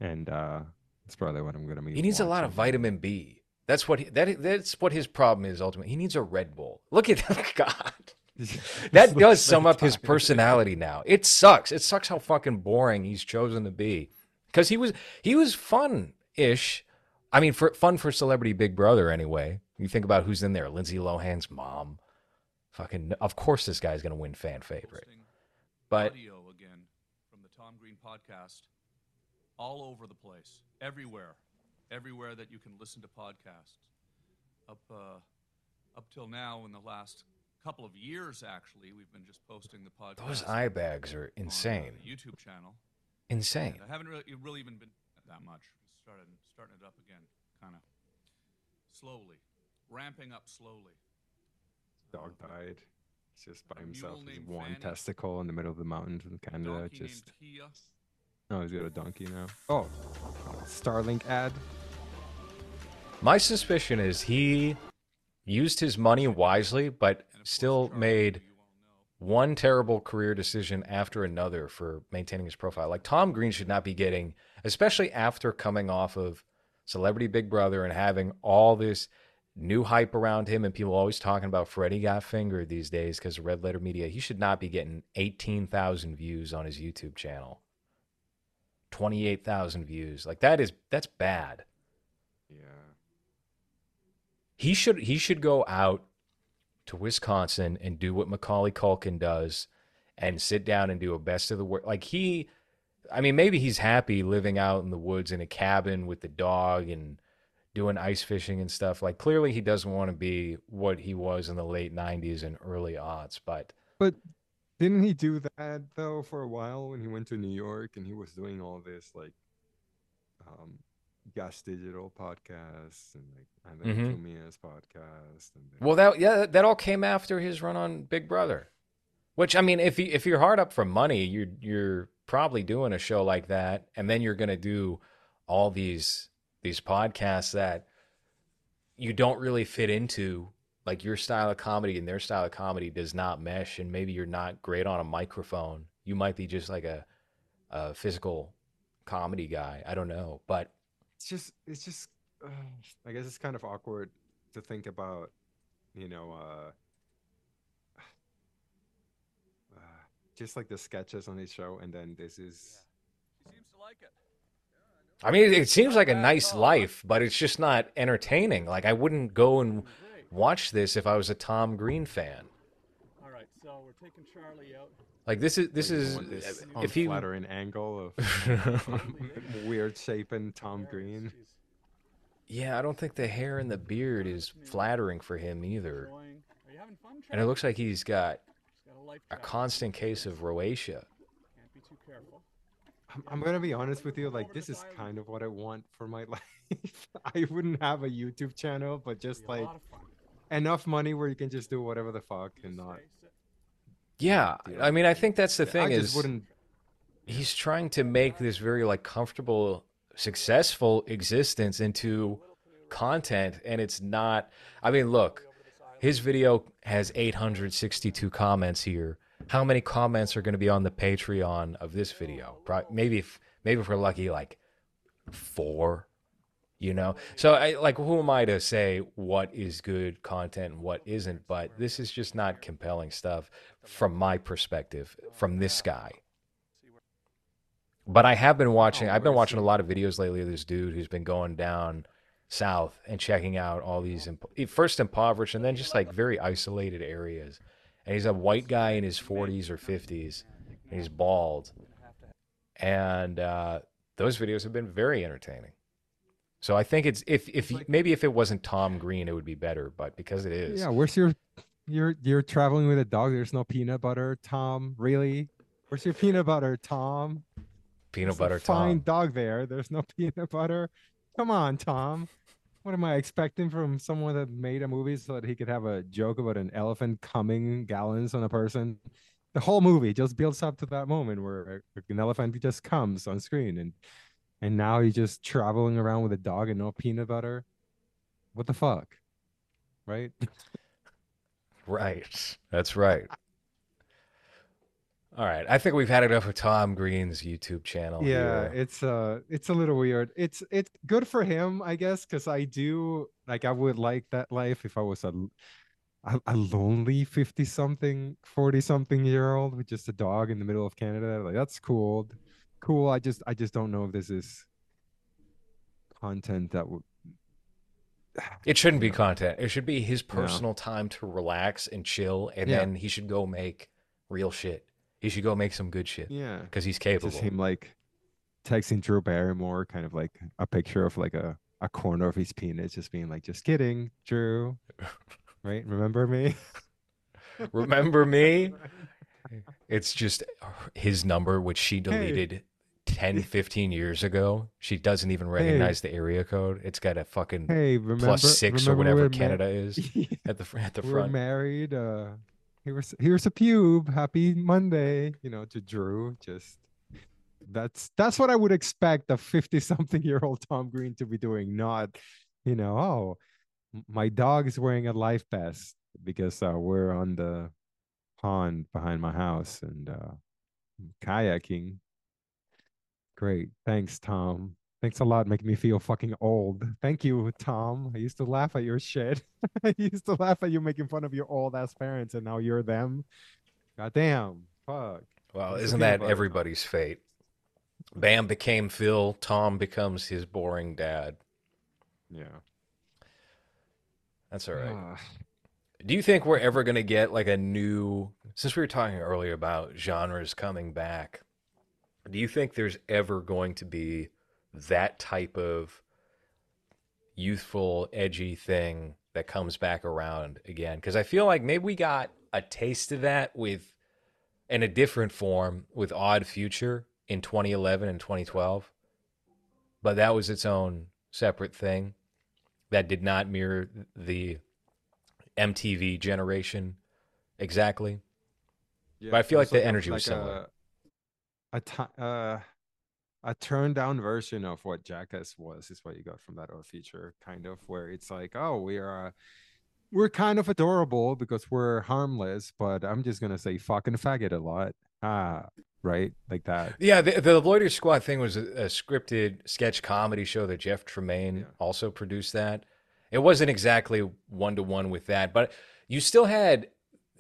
and uh that's probably what I'm gonna be. He needs a lot of vitamin B. That's what he, that that's what his problem is ultimately. He needs a Red Bull. Look at that God. That does sum up his personality now. It sucks. It sucks how fucking boring he's chosen to be. Because he was he was fun ish. I mean, for fun for Celebrity Big Brother anyway. You think about who's in there. Lindsay Lohan's mom. Fucking of course this guy's gonna win fan favorite. But audio again from the Tom Green podcast all over the place, everywhere, everywhere that you can listen to podcasts. Up uh, up till now, in the last couple of years, actually, we've been just posting the podcast. those eye bags are uh, insane. YouTube channel. Insane. And I haven't really, really even been that much. Started starting it up again, kind of slowly, ramping up slowly. Dog died. He's just by a himself. mule one Fanny. testicle in the middle of the mountains in Canada. donkey Just named oh, he's got a donkey now. Oh, Starlink ad. My suspicion is he used his money wisely, but And course, still made who you all know. one terrible career decision after another for maintaining his profile. Like Tom Green should not be getting, especially after coming off of Celebrity Big Brother and having all this new hype around him and people always talking about Freddie got fingered these days because of Red Letter Media. He should not be getting 18,000 views on his YouTube channel. 28,000 views. Like that is that's bad. Yeah. He should he should go out to Wisconsin and do what Macaulay Culkin does and sit down and do a best of the work. Like he I mean maybe he's happy living out in the woods in a cabin with the dog and doing ice fishing and stuff. Like clearly he doesn't want to be what he was in the late 90s and early aughts, but But didn't he do that though for a while when he went to New York and he was doing all this like um Gas Digital podcasts and like and then Mhm. Jumia's podcast and then, Well, that yeah, that all came after his run on Big Brother. Which I mean, if you, if you're hard up for money, you're you're probably doing a show like that, and then you're gonna do all these these podcasts that you don't really fit into. Like your style of comedy and their style of comedy does not mesh, and maybe you're not great on a microphone. You might be just like a a physical comedy guy. I don't know, but it's just it's just uh, I guess it's kind of awkward to think about, you know, uh, uh just like the sketches on his show and then this is She seems to like it. I mean, it seems like a nice life, but it's just not entertaining. Like I wouldn't go and watch this if I was a Tom Green fan. All right, so we're taking Charlie out. Like this is this is want this if he unflattering angle of weird shaping Tom There he is. Green. Yeah, I don't think the hair and the beard is flattering for him either. enjoying- Are you having fun, And it looks like he's got a life a jacket. constant case of rosacea. Can't be too careful. I'm, I'm gonna be honest with you, like this is kind of what I want for my life. I wouldn't have a YouTube channel, but just like lot of fun. enough money where you can just do whatever the fuck and not. Yeah, I mean, I think that's the thing I is wouldn't. he's trying to make this very like comfortable successful existence into content and it's not i mean look his video has 862 comments here how many comments are going to be on the patreon of this video Pro- maybe if maybe if we're lucky like four you know so i like who am i to say what is good content and what isn't but this is just not compelling stuff from my perspective from this guy but I have been watching. I've been watching a lot of videos lately of this dude who's been going down south and checking out all these imp- first impoverished and then just like very isolated areas. And he's a white guy in his 40s or 50s, and he's bald. And uh, those videos have been very entertaining. So I think it's if if maybe if it wasn't Tom Green, it would be better. But because it is, Yeah, where's your you're you're traveling with a dog. There's no peanut butter, Tom. Really? Where's your peanut butter, Tom? peanut There's a butter fine dog there. There's no peanut butter. Come on, Tom. What am I expecting from someone that made a movie so that he could have a joke about an elephant coming gallons on a person? The whole movie just builds up to that moment where an elephant just comes on screen, and and now he's just traveling around with a dog and no peanut butter. What the fuck? Right? Right. That's right. All right. I think we've had enough of Tom Green's YouTube channel. yeah here. it's uh it's a little weird it's it's good for him i guess because i do like i would like that life if i was a a, lonely 50 something 40 something year old with just a dog in the middle of canada like that's cool cool i just i just don't know if this is content that would It shouldn't be Yeah. content. It should be his personal time to relax and chill, and Yeah. then he should go make real shit. He should go make some good shit yeah because he's capable. just him like texting drew barrymore kind of like a picture of like a a corner of his penis just being like just kidding drew right remember me Remember me? It's just his number, which she deleted 10, 15 years ago. She doesn't even recognize the area code. It's got a fucking Hey, remember plus six or whatever we're ma- Canada is at the at the we're front. married. Uh, here's here's a pube. Happy Monday. You know, to Drew. Just that's that's what I would expect a fifty something year old Tom Green to be doing. Not, you know, oh, my dog is wearing a life vest because uh, we're on the pond behind my house and uh, kayaking. Great. Thanks, Tom. Thanks a lot, making me feel fucking old. Thank you, Tom. I used to laugh at your shit. I used to laugh at you making fun of your old ass parents, and now you're them. God damn. Fuck. Well, What's isn't that everybody's fate? Bam became Phil. Tom becomes his boring dad. Yeah. That's all right. Ah, Do you think we're ever going to get like a new, since we were talking earlier about genres coming back, do you think there's ever going to be that type of youthful, edgy thing that comes back around again? Because I feel like maybe we got a taste of that with, in a different form, with Odd Future in 2011 and 2012. But that was its own separate thing that did not mirror the MTV generation exactly. yeah, But I feel like the energy was similar. A, a, uh, a turned down version of what Jackass was is what you got from that Odd Future, kind of where it's like, oh, we are, uh, we're kind of adorable because we're harmless, but I'm just gonna say fucking faggot a lot, ah, right, like that. Yeah, the, the Loiter Squad thing was a, a scripted sketch comedy show that Jeff Tremaine Yeah. also produced that. It wasn't exactly one to one with that, but you still had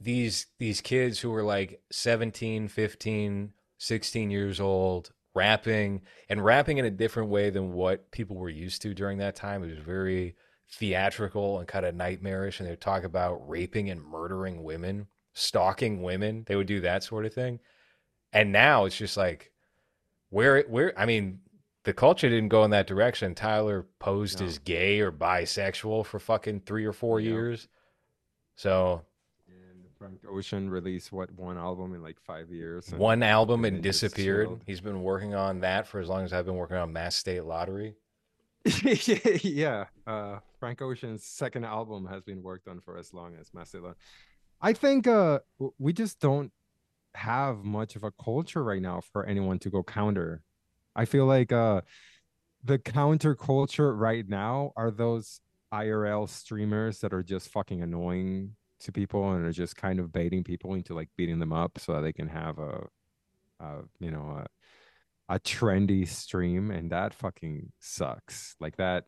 these these kids who were like 17, 15, 16 years old rapping and rapping in a different way than what people were used to during that time. It was very theatrical and kind of nightmarish and they would talk about raping and murdering women, stalking women. They would do that sort of thing. And now it's just like where where I mean, the culture didn't go in that direction. Tyler posed No. as gay or bisexual for fucking three or four Yep. years. So Frank Ocean released what one album in like five years. one album and and disappeared. He's been working on that for as long as I've been working on Mass State Lottery. yeah, uh, Frank Ocean's second album has been worked on for as long as Mastodon. I think uh, we just don't have much of a culture right now for anyone to go counter. I feel like uh, the counter culture right now are those IRL streamers that are just fucking annoying to people and are just kind of baiting people into like beating them up so that they can have a, a you know, a, a trendy stream, and that fucking sucks. Like that.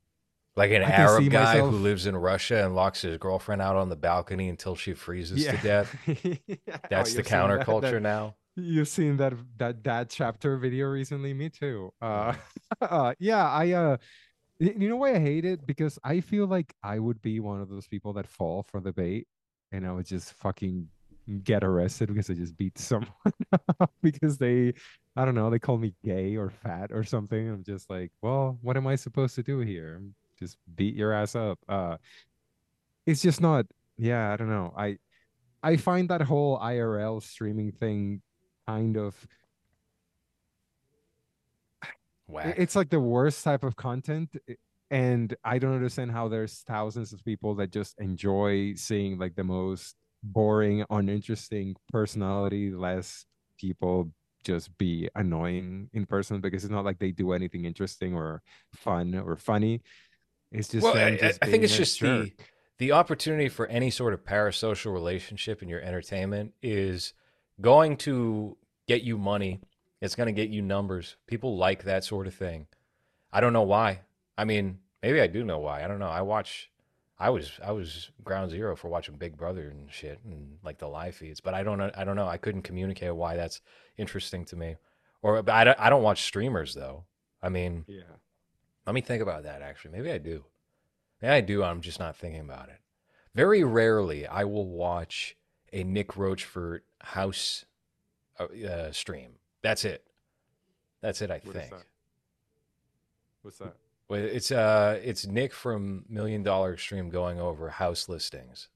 Like an I Arab guy who lives in Russia and locks his girlfriend out on the balcony until she freezes to death. That's the Oh, you've seen that- counterculture that- now. You've seen that that that chapter video recently. Me too. Uh, uh, yeah, I uh, You know why I hate it? Because I feel like I would be one of those people that fall for the bait, and I would just fucking get arrested because I just beat someone because they, I don't know, they call me gay or fat or something. I'm just like, well, what am I supposed to do here? Just beat your ass up. Uh, it's just not. Yeah, I don't know. I I find that whole IRL streaming thing kind of Whack. it's like the worst type of content and i don't understand how there's thousands of people that just enjoy seeing like the most boring uninteresting personality less people just be annoying in person because it's not like they do anything interesting or fun or funny it's just well, them I, just I think it's just the the opportunity for any sort of parasocial relationship in your entertainment is going to get you money. It's going to get you numbers. People like that sort of thing. I don't know why. I mean, maybe I do know why. I don't know. I watch. I was I was ground zero for watching Big Brother and shit and like the live feeds, but I don't know. I don't know. I couldn't communicate why that's interesting to me. Or but I don't, I don't watch streamers though. I mean, yeah let me think about that actually. Maybe I do. Maybe I do. I'm just not thinking about it. Very rarely I will watch a Nick Rochefort house uh, uh, stream. That's it. That's it. I What think. that? what's that it's uh, it's Nick from Million Dollar Extreme going over house listings,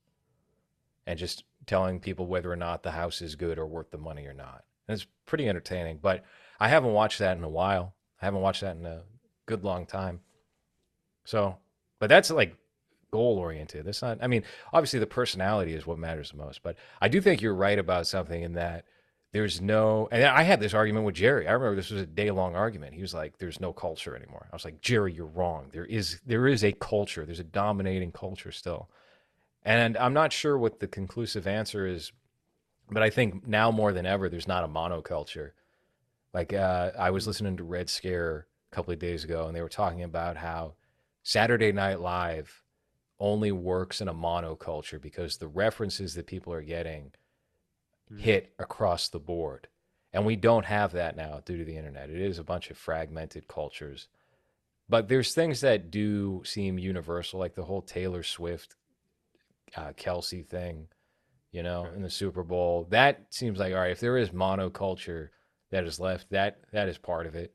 and just telling people whether or not the house is good or worth the money or not. And it's pretty entertaining. But I haven't watched that in a while. I haven't watched that in a good long time. So, but that's like goal oriented. That's not. I mean, obviously the personality is what matters the most. But I do think you're right about something in that there's no. And I had this argument with Jerry. I remember this was a day long argument. He was like, "There's no culture anymore." I was like, "Jerry, you're wrong. There is. There is a culture. There's a dominating culture still." And I'm not sure what the conclusive answer is, but I think now more than ever, there's not a monoculture. Like uh, I was listening to Red Scare a couple of days ago, and they were talking about how Saturday Night Live only works in a monoculture because the references that people are getting hit across the board. And we don't have that now due to the internet. It is a bunch of fragmented cultures. But there's things that do seem universal, like the whole Taylor Swift, uh, Kelce thing, you know, Right. in the Super Bowl. That seems like, all right, if there is monoculture that is left, that that is part of it.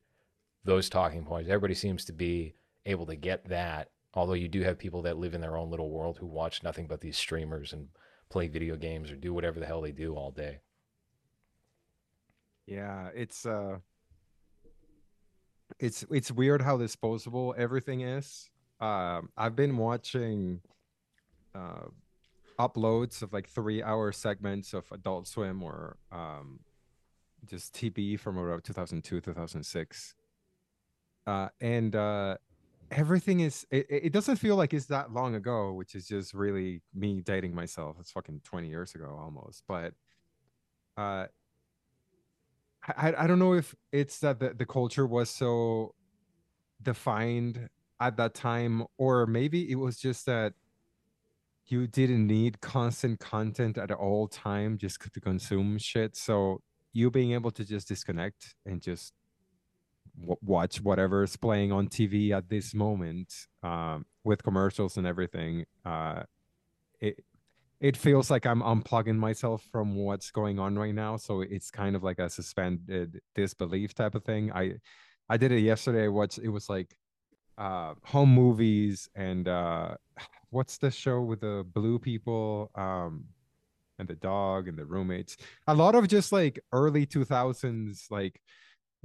Those talking points. Everybody seems to be able to get that. Although you do have people that live in their own little world who watch nothing but these streamers and play video games or do whatever the hell they do all day. Yeah, it's uh it's it's weird how disposable everything is. Um I've been watching uh uploads of like 3-hour segments of Adult Swim or um just TV from around 2002 2006. Uh and uh everything is it, it doesn't feel like it's that long ago, which is just really me dating myself. It's fucking 20 years ago almost, but uh I, I don't know if it's that the, the culture was so defined at that time, or maybe it was just that you didn't need constant content at all time just to consume shit. So you being able to just disconnect and just watch whatever's playing on TV at this moment um, with commercials and everything. Uh, it it feels like I'm unplugging myself from what's going on right now. So it's kind of like a suspended disbelief type of thing. I I did it yesterday. I watched it was like uh home movies and uh what's the show with the blue people um and the dog and the roommates. A lot of just like early 2000s like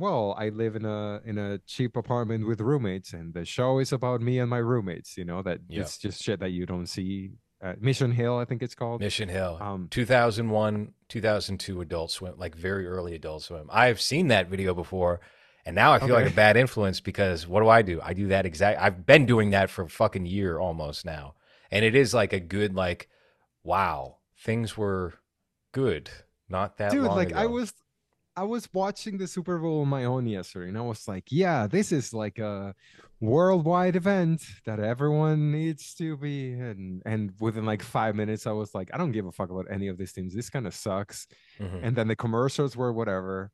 well, I live in a in a cheap apartment with roommates, and the show is about me and my roommates. You know that Yeah. it's just shit that you don't see. Uh, Mission Hill, I think it's called. Mission Hill, Um, 2001, 2002 Adult Swim, like very early Adult Swim. I've seen that video before, and now I feel like a bad influence because what do I do? I do that exact. I've been doing that for a fucking year almost now, and it is like a good like, wow, things were good not that dude like ago. i was i was watching the super bowl on my own yesterday and i was like yeah this is like a worldwide event that everyone needs to be And and within like five minutes i was like i don't give a fuck about any of these teams this kind of sucks Mhm. and then the commercials were whatever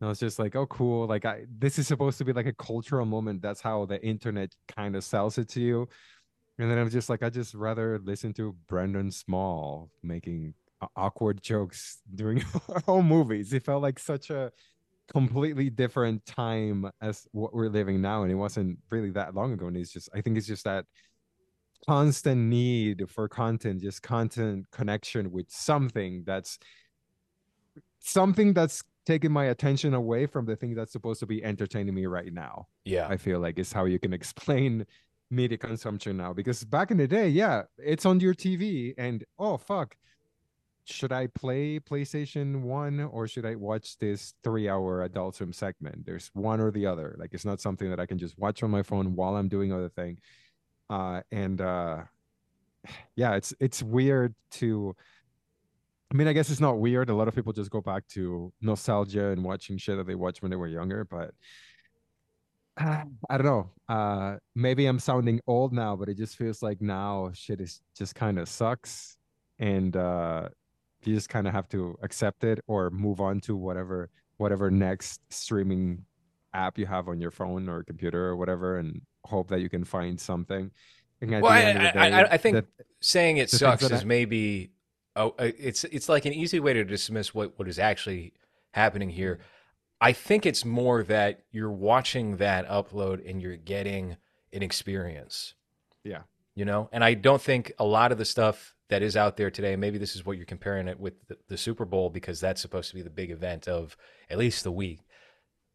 And I was just like, oh, cool. Like, I this is supposed to be like a cultural moment. That's how the internet kind of sells it to you. And then I'm just like, I just rather listen to Brendan Small making awkward jokes during Home Movies. It felt like such a completely different time as what we're living now, and it wasn't really that long ago. And it's just, I think it's just that constant need for content, just content connection with something that's something that's taking my attention away from the thing that's supposed to be entertaining me right now. Yeah. I feel like is how you can explain media consumption now. Because back in the day, yeah, it's on your TV, and oh fuck, should I play PlayStation One or should I watch this three-hour Adult Swim segment? There's one or the other. Like it's not something that I can just watch on my phone while I'm doing other thing. Uh, and uh, yeah, it's it's weird to. I mean, I guess it's not weird. A lot of people just go back to nostalgia and watching shit that they watched when they were younger, but I don't know. Uh, maybe I'm sounding old now, but it just feels like now shit is just kind of sucks, and uh, you just kind of have to accept it or move on to whatever whatever next streaming app you have on your phone or computer or whatever, and hope that you can find something. Well, I, day, I, I think that- saying it sucks is I- maybe oh, uh, it's it's like an easy way to dismiss what what is actually happening here. I think it's more that you're watching that upload and you're getting an experience. Yeah. You know, and I don't think a lot of the stuff that is out there today, maybe this is what you're comparing it with the, the Super Bowl because that's supposed to be the big event of at least the week.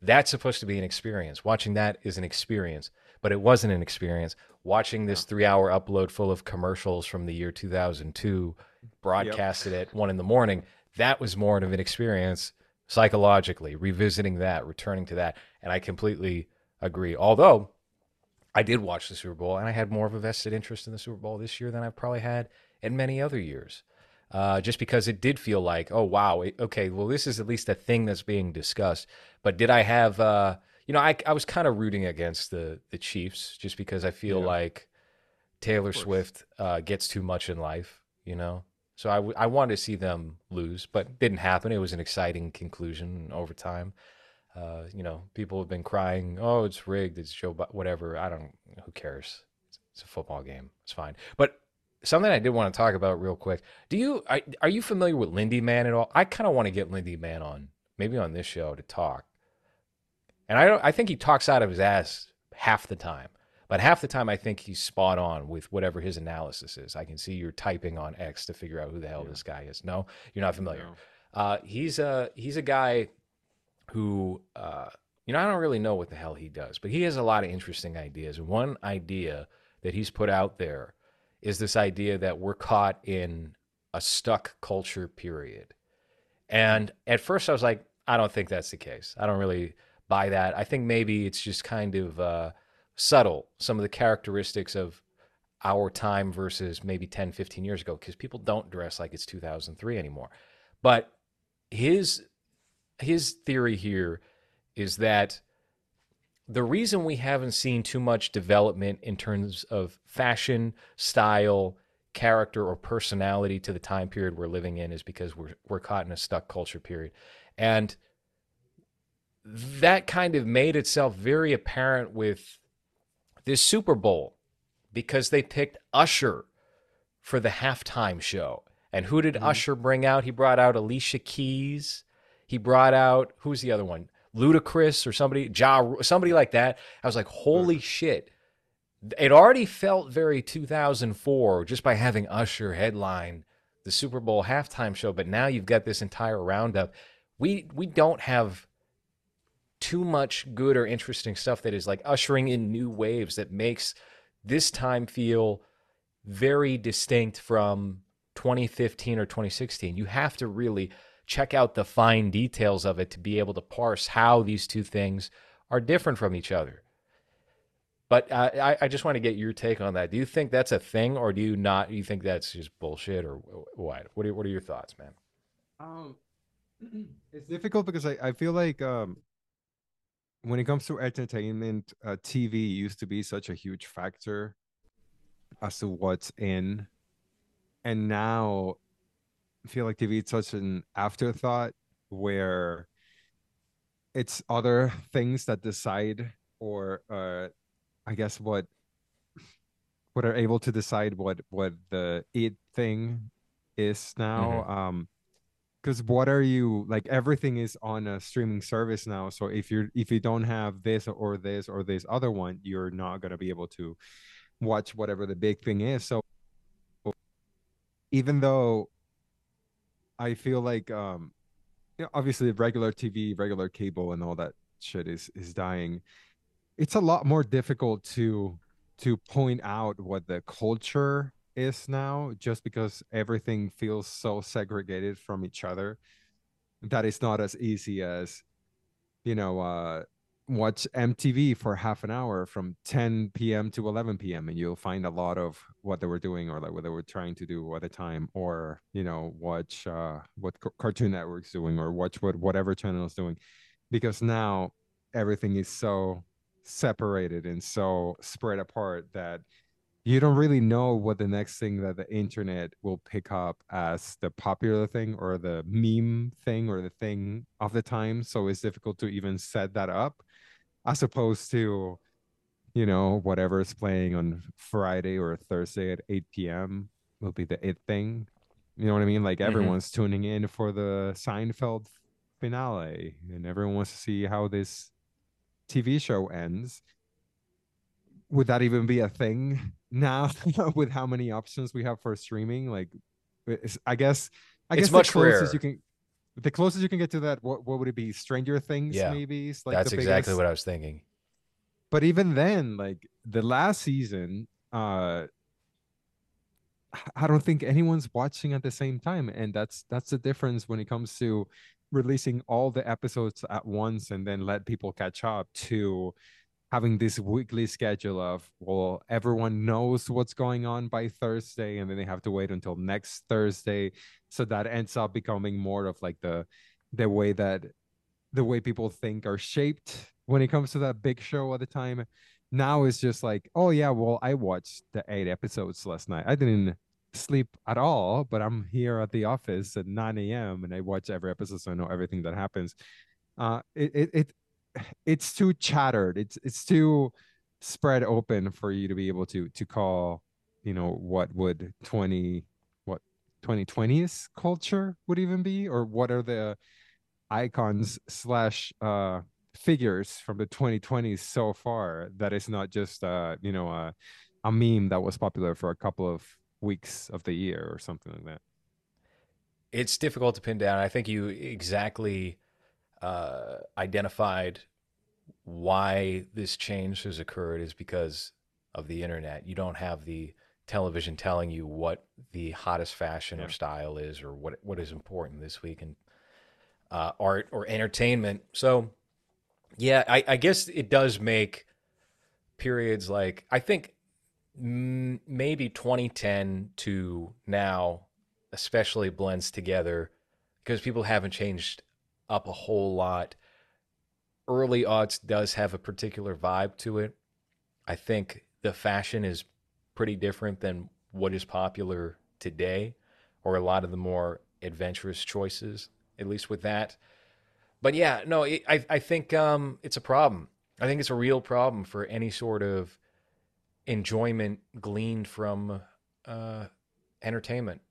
That's supposed to be an experience. Watching that is an experience, but it wasn't an experience. Watching this three hour upload full of commercials from the year 2002, broadcasted at one in the morning, that was more of an experience psychologically, revisiting that, returning to that. And I completely agree. Although I did watch the Super Bowl and I had more of a vested interest in the Super Bowl this year than I've probably had in many other years. Uh, just because it did feel like, oh, wow, it- okay, well, this is at least a thing that's being discussed. But did I have, uh, you know, I, I was kind of rooting against the, the Chiefs just because I feel Yeah. like Taylor. Swift uh, gets too much in life, you know? So I, w- I wanted to see them lose, but didn't happen. It was an exciting conclusion over time. Uh, you know, people have been crying, "Oh, it's rigged. It's Joe, Bi- whatever." I don't. Who cares? It's, it's a football game. It's fine. But something I did want to talk about real quick. Do you are, are you familiar with Lindy Man at all? I kind of want to get Lindy Man on, maybe on this show to talk. And I don't. I think he talks out of his ass half the time, but half the time I think he's spot on with whatever his analysis is. I can see you're typing on X to figure out who the hell Yeah. this guy is. No, you're not familiar. No. Uh, he's a he's a guy who uh, you know I don't really know what the hell he does, but he has a lot of interesting ideas. One idea that he's put out there is this idea that we're caught in a stuck culture period. And at first I was like, I don't think that's the case. I don't really buy that. I think maybe it's just kind of uh, subtle, some of the characteristics of our time versus maybe 10, 15 years ago, because people don't dress like it's 2003 anymore. But his his theory here is that the reason we haven't seen too much development in terms of fashion, style, character, or personality to the time period we're living in is because we're we're caught in a stuck culture period. And that kind of made itself very apparent with this Super Bowl because they picked Usher for the halftime show. And who did mm-hmm. Usher bring out? He brought out Alicia Keys. He brought out who's the other one? Ludacris or somebody, ja, somebody like that. I was like, holy shit! It already felt very 2004 just by having Usher headline the Super Bowl halftime show, but now you've got this entire roundup. We we don't have too much good or interesting stuff that is like ushering in new waves that makes this time feel very distinct from 2015 or 2016. You have to really check out the fine details of it to be able to parse how these two things are different from each other. But uh, I, I just want to get your take on that. Do you think that's a thing, or do you not? You think that's just bullshit, or what? What are, what are your thoughts, man? Um, it's difficult because I, I feel like um, when it comes to entertainment, uh, TV used to be such a huge factor as to what's in, and now I feel like TV is such an afterthought where it's other things that decide or uh i guess what what are able to decide what what the it thing is now um because what are you like everything is on a streaming service now so if you're if you don't have this or this or this other one you're not going to be able to watch whatever the big thing is so even though i feel like um you know, obviously regular tv regular cable and all that shit is is dying. It's a lot more difficult to to point out what the culture is now just because everything feels so segregated from each other that it's not as easy as you know uh watch MTV for half an hour from 10 p.m. to 11 p.m. and you'll find a lot of what they were doing or like what they were trying to do at the time or you know watch uh what C- Cartoon Network's doing or watch what whatever channel is doing because now everything is so separated and so spread apart that you don't really know what the next thing that the internet will pick up as the popular thing or the meme thing or the thing of the time so it's difficult to even set that up as opposed to you know whatever is playing on friday or thursday at 8 p.m will be the it thing you know what i mean like Mhm. everyone's tuning in for the seinfeld finale and everyone wants to see how this tv show ends would that even be a thing now with how many options we have for streaming like i guess i It's guess much the closest rarer. you can the closest you can get to that what, what would it be? Stranger things Yeah, maybe? It's like That's exactly biggest- what I was thinking. but even then like the last season uh i don't think anyone's watching at the same time and that's that's the difference when it comes to releasing all the episodes at once and then let people catch up to having this weekly schedule of well everyone knows what's going on by thursday and then they have to wait until next thursday. So that ends up becoming more of like the the way that the way people think are shaped when it comes to that big show at the time. Now it's just like oh yeah well i watched the eight episodes last night. I didn't sleep at all but i'm here at the office at 9 a.m and i watch every episode so i know everything that happens. Uh it it, it it's too chattered. It's it's too spread open for you to be able to to call you know what would 20 what 2020s culture would even be? Or what are the icons slash uh figures from the 2020s so far that it's not just uh you know uh, a meme that was popular for a couple of weeks of the year or something like that? It's difficult to pin down. I think you exactly uh, identified why this change has occurred is because of the internet. You don't have the television telling you what the hottest fashion Yeah. or style is or what what is important this week in uh, art or entertainment. So, yeah, I, I guess it does make periods like I think maybe 2010 to now especially blends together because people haven't changed up a whole lot. Early aughts does have a particular vibe to it. I think the fashion is pretty different than what is popular today, or a lot of the more adventurous choices, at least with that. But yeah, no, it, I I think um, it's a problem. I think it's a real problem for any sort of enjoyment gleaned from uh, entertainment,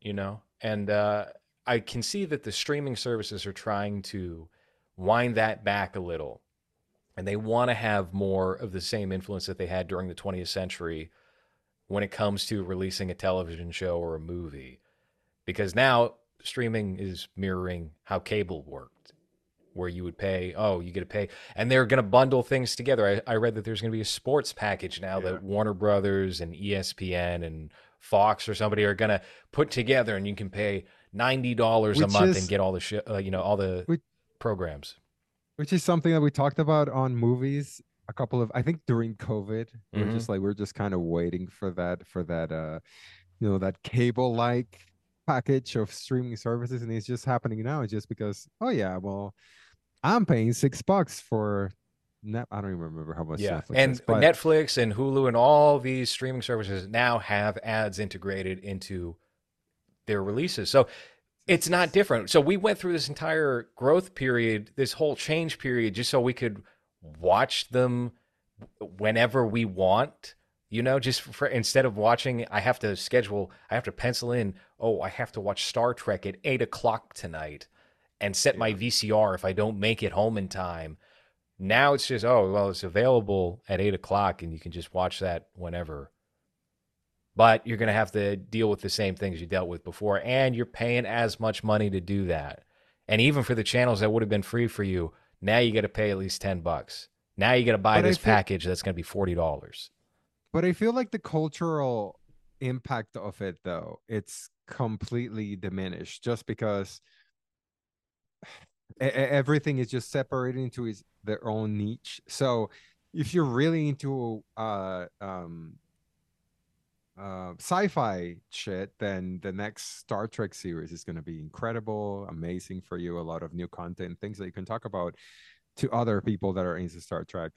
you know. And uh, I can see that the streaming services are trying to wind that back a little, and they want to have more of the same influence that they had during the 20th century when it comes to releasing a television show or a movie, because now streaming is mirroring how cable worked where you would pay oh you get to pay. And they're going to bundle things together. I, I read that there's going to be a sports package now Yeah. that warner brothers and espn and fox or somebody are going to put together and you can pay $90 a month is- and get all the shit uh, you know all the Which- programs which is something that we talked about on movies a couple of i think during covid we're Mhm. just like we're just kind of waiting for that for that uh you know that cable like package of streaming services and it's just happening now just because oh yeah well i'm paying six bucks for net i don't even remember how much yeah Netflix and is, but netflix and hulu and all these streaming services now have ads integrated into their releases so It's not different. So we went through this entire growth period, this whole change period, just so we could watch them whenever we want. You know, just for instead of watching, I have to schedule, I have to pencil in. Oh, I have to watch Star Trek at eight o'clock tonight, and set my VCR if I don't make it home in time. Now it's just, oh, well, it's available at eight o'clock, and you can just watch that whenever but you're going to have to deal with the same things you dealt with before and you're paying as much money to do that. And even for the channels that would have been free for you now you got to pay at least 10 bucks. Now you got to buy But this feel- package that's going to be $40 But I feel like the cultural impact of it, though, it's completely diminished just because everything is just separated into its their own niche. So if you're really into uh um uh sci-fi shit, then the next Star Trek series is going to be incredible, amazing for you. A lot of new content, things that you can talk about to other people that are into Star Trek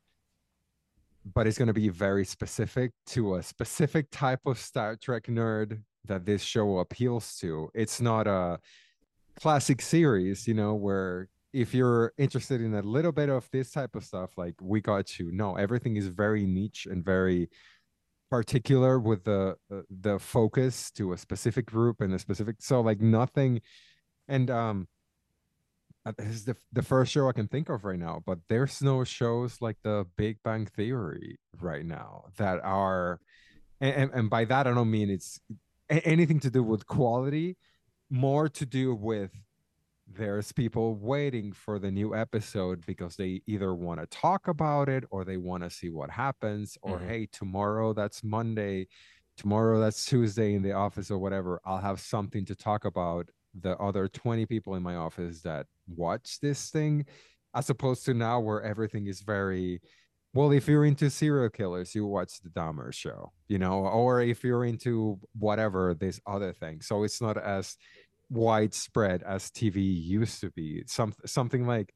but it's going to be very specific to a specific type of Star Trek nerd that this show appeals to. It's not a classic series, you know, where if you're interested in a little bit of this type of stuff, like we got you. No, everything is very niche and very particular with the uh, the focus to a specific group and a specific. So like nothing, and um, uh, this is the the first show I can think of right now, but there's no shows like the Big Bang Theory right now that are, and, and, and by that I don't mean it's anything to do with quality, more to do with there's people waiting for the new episode because they either want to talk about it or they want to see what happens or Mhm. hey tomorrow that's monday tomorrow that's tuesday in the office or whatever i'll have something to talk about the other 20 people in my office that watch this thing as opposed to now where everything is very well if you're into serial killers you watch the dahmer show you know or if you're into whatever this other thing so it's not as widespread as tv used to be some something like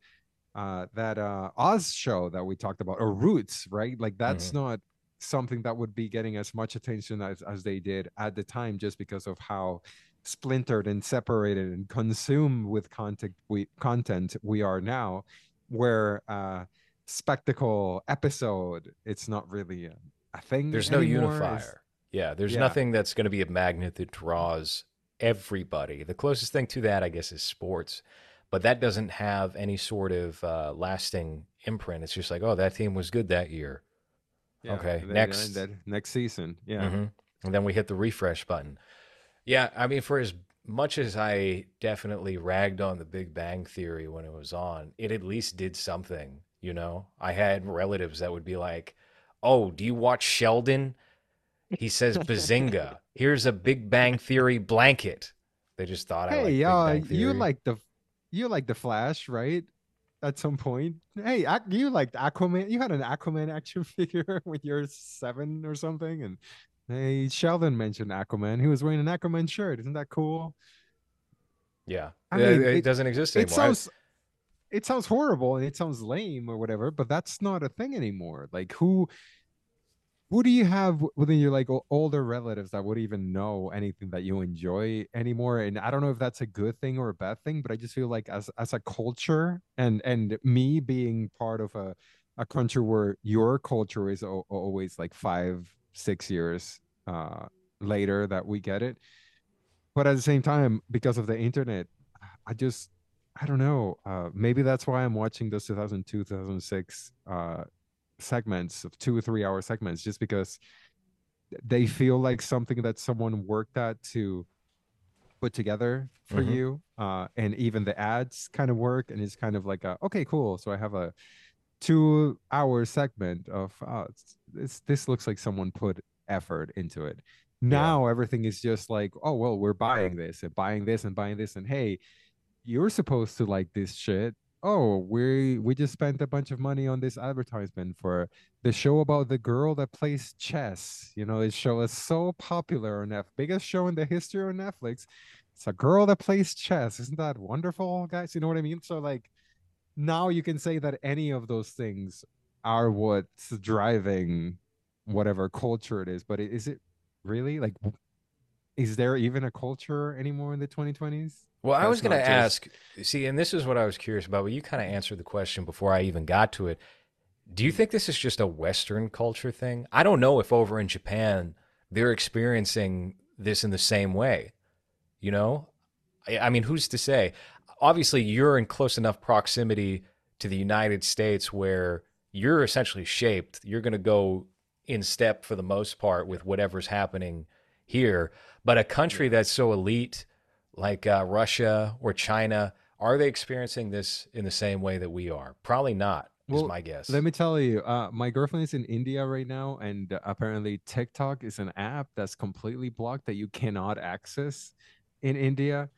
uh that uh oz show that we talked about or roots right like that's not something that would be getting as much attention as, as they did at the time just because of how splintered and separated and consumed with content we content we are now where uh spectacle episode it's not really a, a thing there's no anymore. It's- unifier yeah there's Yeah. nothing that's going to be a magnet that draws everybody the closest thing to that i guess is sports but that doesn't have any sort of uh, lasting imprint it's just like oh that team was good that year yeah, Okay, then- next. then next season yeah Mhm. And then we hit the refresh button. Yeah, I mean, for as much as I definitely ragged on the Big Bang Theory when it was on, it at least did something. You know, I had relatives that would be like, "Oh, do you watch Sheldon? He says Bazinga. Here's a Big Bang Theory blanket." They just thought I hey like Big uh you like the you like the flash right at some point hey you liked aquaman you had an aquaman action figure when you're seven or something and hey sheldon mentioned aquaman he was wearing an aquaman shirt isn't that cool yeah, I it, mean, it it- doesn't exist anymore. I- sounds it sounds horrible and it sounds lame or whatever but that's not a thing anymore like who who do you have within your like older relatives that would even know anything that you enjoy anymore? And i don't know if that's a good thing or a bad thing but i just feel like as as a culture and and me being part of a a country where your culture is al- always like five six years uh later that we get it. But at the same time because of the internet i just i don't know uh maybe that's why i'm watching those 2002 2006 uh segments of two or three hour segments just because they feel like something that someone worked at to put together for Mhm. you uh and even the ads kind of work and it's kind of like a, okay cool so i have a two hour segment of uh this this looks like someone put effort into it now everything is just like oh well we're buying this and buying this and buying this and hey you're supposed to like this shit oh we we just spent a bunch of money on this advertisement for the show about the girl that plays chess. You know this show is so popular on Netflix biggest show in the history of netflix. It's a girl that plays chess. Isn't that wonderful guys? You know what i mean? So like now you can say that any of those things are what's driving whatever culture it is but is it really? Like is there even a culture anymore in the 2020s? Well, I That's was going to ask, see, and this is what I was curious about, but you kind of answered the question before I even got to it. Do you think this is just a Western culture thing? I don't know if over in Japan they're experiencing this in the same way. You know, I, I mean, who's to say? Obviously, you're in close enough proximity to the United States where you're essentially shaped. You're going to go in step for the most part with whatever's happening here. But a country that's so elite, like uh, Russia or China, are they experiencing this in the same way that we are? Probably not. Well, is my guess. Let me tell you, uh, my girlfriend is in India right now, and apparently TikTok is an app that's completely blocked that you cannot access in India.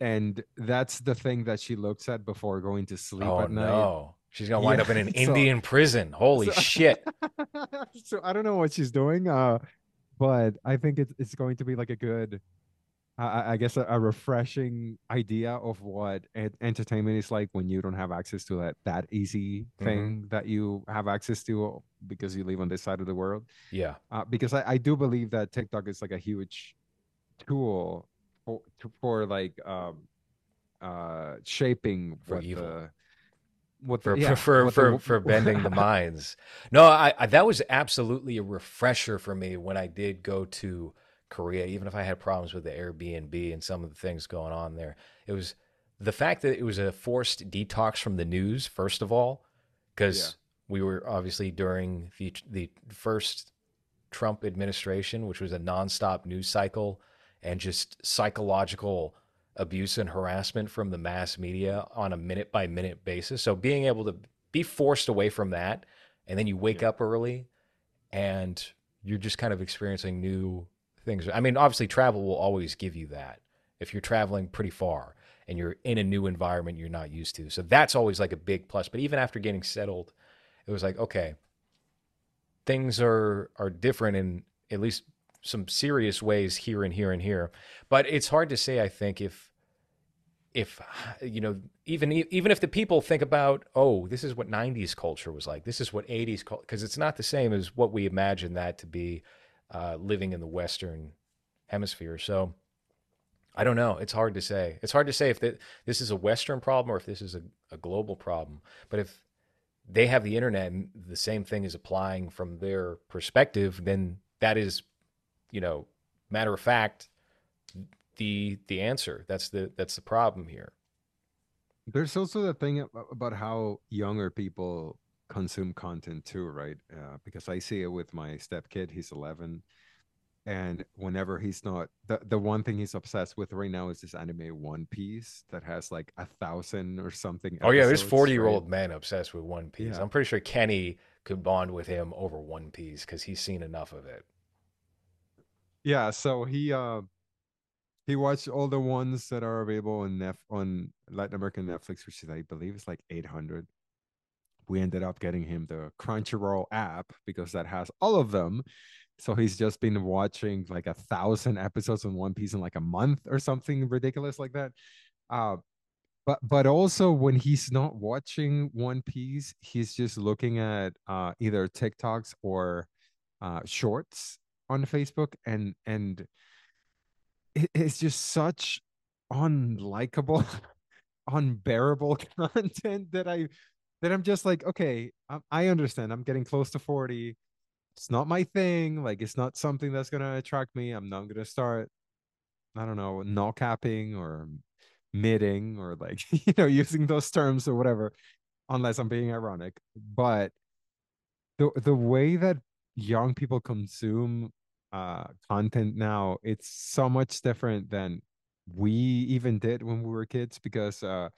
And that's the thing that she looks at before going to sleep oh at night. no, she's gonna wind Yeah, up in an so- Indian prison. Holy so- shit! so I don't know what she's doing, uh, but I think it's it's going to be like a good, I- I, guess, a, a refreshing idea of what en- entertainment is like when you don't have access to that that easy Mhm. thing that you have access to because you live on this side of the world. Yeah, Uh, because I, I do believe that TikTok is like a huge tool for for like um uh shaping For what evil. the what for yeah, for what for the- for bending the minds. No, I, I that was absolutely a refresher for me when I did go to Korea. Even if I had problems with the Airbnb and some of the things going on there, it was the fact that it was a forced detox from the news. First of all, because we were obviously during the the first Trump administration, which was a nonstop news cycle and just psychological abuse and harassment from the mass media on a minute by minute basis. So being able to be forced away from that and then you wake up early and you're just kind of experiencing new things. I mean, obviously travel will always give you that. If you're traveling pretty far and you're in a new environment you're not used to. So that's always like a big plus. But even after getting settled, it was like, okay, things are are different in at least some serious ways here and here and here. But it's hard to say. I think if if you know even even if the people think about oh this is what 90s culture was like this is what 80s culture because it's not the same as what we imagine that to be uh, living in the western hemisphere. So i don't know. It's hard to say. It's hard to say if that this is a western problem or if this is a, a global problem. But if they have the internet and the same thing is applying from their perspective then that is you know matter of fact the the answer that's the that's the problem here There's also the thing about how younger people consume content too, right? Uh, because I see it with my stepkid. He's 11, and whenever he's not, the the one thing he's obsessed with right now is this anime One Piece that has like a thousand or something. oh yeah there's 40 year right? old men obsessed with one piece Yeah. i'm pretty sure kenny could bond with him over one piece because he's seen enough of it Yeah, so he uh he watched all the ones that are available on Nef on Latin American Netflix, which is I believe is like 800. We ended up getting him the Crunchyroll app because that has all of them. So he's just been watching like a thousand episodes on One Piece in like a month or something ridiculous like that. Uh but but also when he's not watching One Piece, he's just looking at uh either TikToks or uh shorts on Facebook and and it's just such unlikable unbearable content that I that I'm just like okay I, understand I'm getting close to 40 it's not my thing like it's not something that's gonna attract me I'm not gonna start I don't know null capping or midding or like you know using those terms or whatever unless I'm being ironic. But the the way that young people consume uh content now it's so much different than we even did when we were kids because uh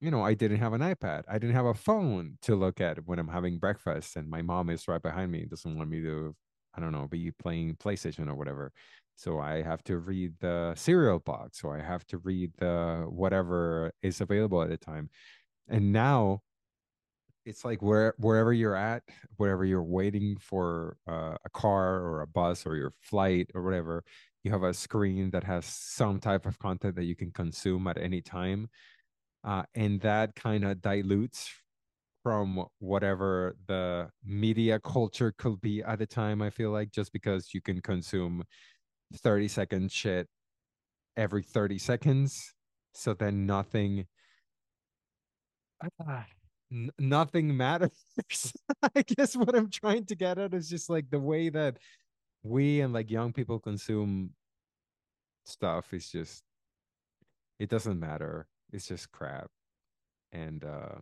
you know i didn't have an ipad. I didn't have a phone to look at when i'm having breakfast and my mom is right behind me doesn't want me to i don't know be playing playstation or whatever. So i have to read the cereal box or i have to read the whatever is available at the time. And now it's like where wherever you're at wherever you're waiting for uh, a car or a bus or your flight or whatever you have a screen that has some type of content that you can consume at any time uh, and that kind of dilutes from whatever the media culture could be at the time i feel like just because you can consume 30 second shit every 30 seconds. So then nothing ah, n- nothing matters. I guess what I'm trying to get at is just like the way that we and like young people consume stuff is just it doesn't matter. It's just crap. And uh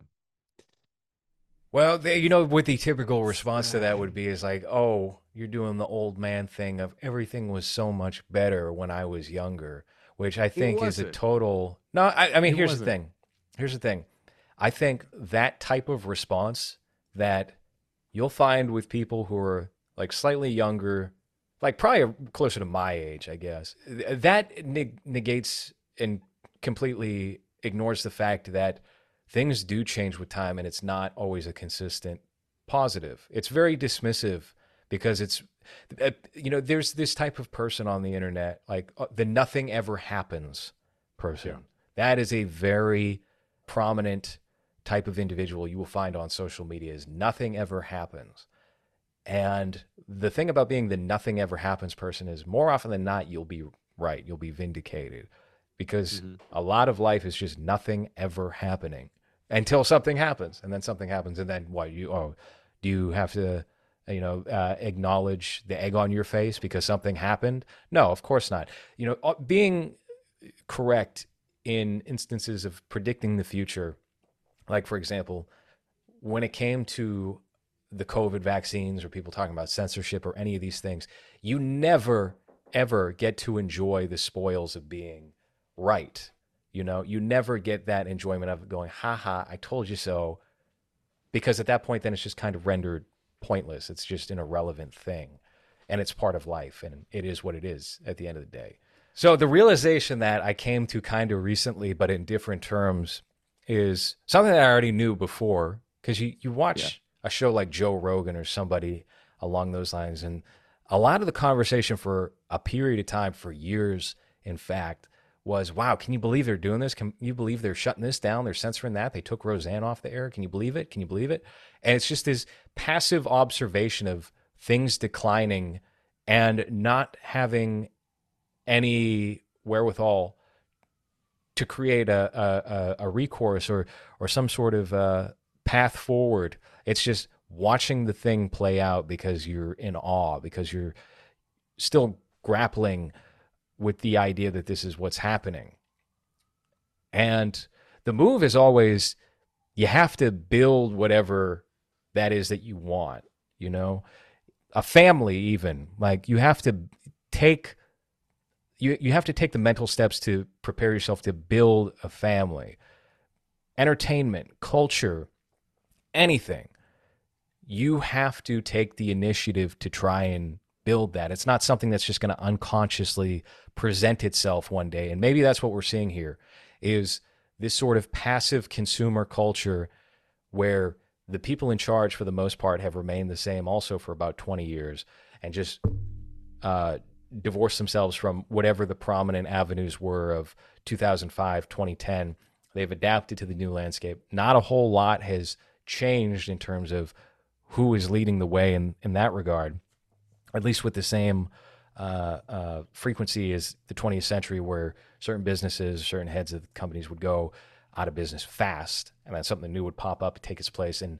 Well, they, you know what the typical response to that would be is like, "Oh, you're doing the old man thing of everything was so much better when I was younger," which I think is a total. No, I, I mean, It here's wasn't. the thing. Here's the thing. I think that type of response that you'll find with people who are like slightly younger, like probably closer to my age, I guess, that neg- negates and completely ignores the fact that things do change with time and it's not always a consistent positive. It's very dismissive because it's, uh, you know, there's this type of person on the internet, like uh, the nothing ever happens person. Yeah. That is a very prominent type of individual you will find on social media is nothing ever happens. And the thing about being the nothing ever happens person is more often than not, you'll be right. You'll be vindicated because Mhm. a lot of life is just nothing ever happening until something happens. And then something happens. And then what you, oh, do you have to, you know, uh, acknowledge the egg on your face because something happened? No, of course not. You know, uh, being correct in instances of predicting the future, like for example, when it came to the COVID vaccines or people talking about censorship or any of these things, you never ever get to enjoy the spoils of being right. You know, you never get that enjoyment of going, ha ha, I told you so. Because at that point, then it's just kind of rendered pointless. It's just an irrelevant thing. And it's part of life. And it is what it is at the end of the day. So the realization that I came to kind of recently, but in different terms, is something that I already knew before. Because you, you watch a show like Joe Rogan or somebody along those lines, and a lot of the conversation for a period of time, for years, in fact, was wow, can you believe they're doing this? Can you believe they're shutting this down? They're censoring that. They took Roseanne off the air. Can you believe it? Can you believe it? And it's just this passive observation of things declining and not having any wherewithal to create a a, a, recourse or or some sort of uh, path forward. It's just watching the thing play out because you're in awe because you're still grappling with the idea that this is what's happening. And the move is always you have to build whatever that is that you want, you know? A family even. Like you have to take you you have to take the mental steps to prepare yourself to build a family. Entertainment, culture, anything. You have to take the initiative to try and build that. It's not something that's just going to unconsciously present itself one day. And maybe that's what we're seeing here is this sort of passive consumer culture where the people in charge for the most part have remained the same also for about 20 years and just uh, divorced themselves from whatever the prominent avenues were of 2005 2010 they've adapted to the new landscape. Not a whole lot has changed in terms of who is leading the way in, in that regard at least with the same uh, uh, frequency as the 20th century, where certain businesses, certain heads of companies would go out of business fast, and then something new would pop up, take its place, and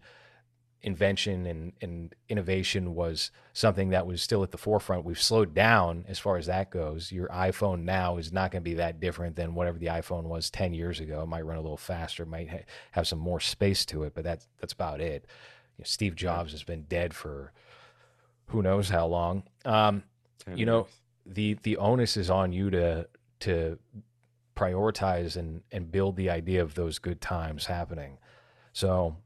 invention and, and innovation was something that was still at the forefront. We've slowed down as far as that goes. Your iPhone now is not going to be that different than whatever the iPhone was 10 years ago. It might run a little faster, might ha- have some more space to it, but that's that's about it. You know, Steve Jobs has been dead for who knows how long. Um, you know, the the onus is on you to to prioritize and and build the idea of those good times happening. So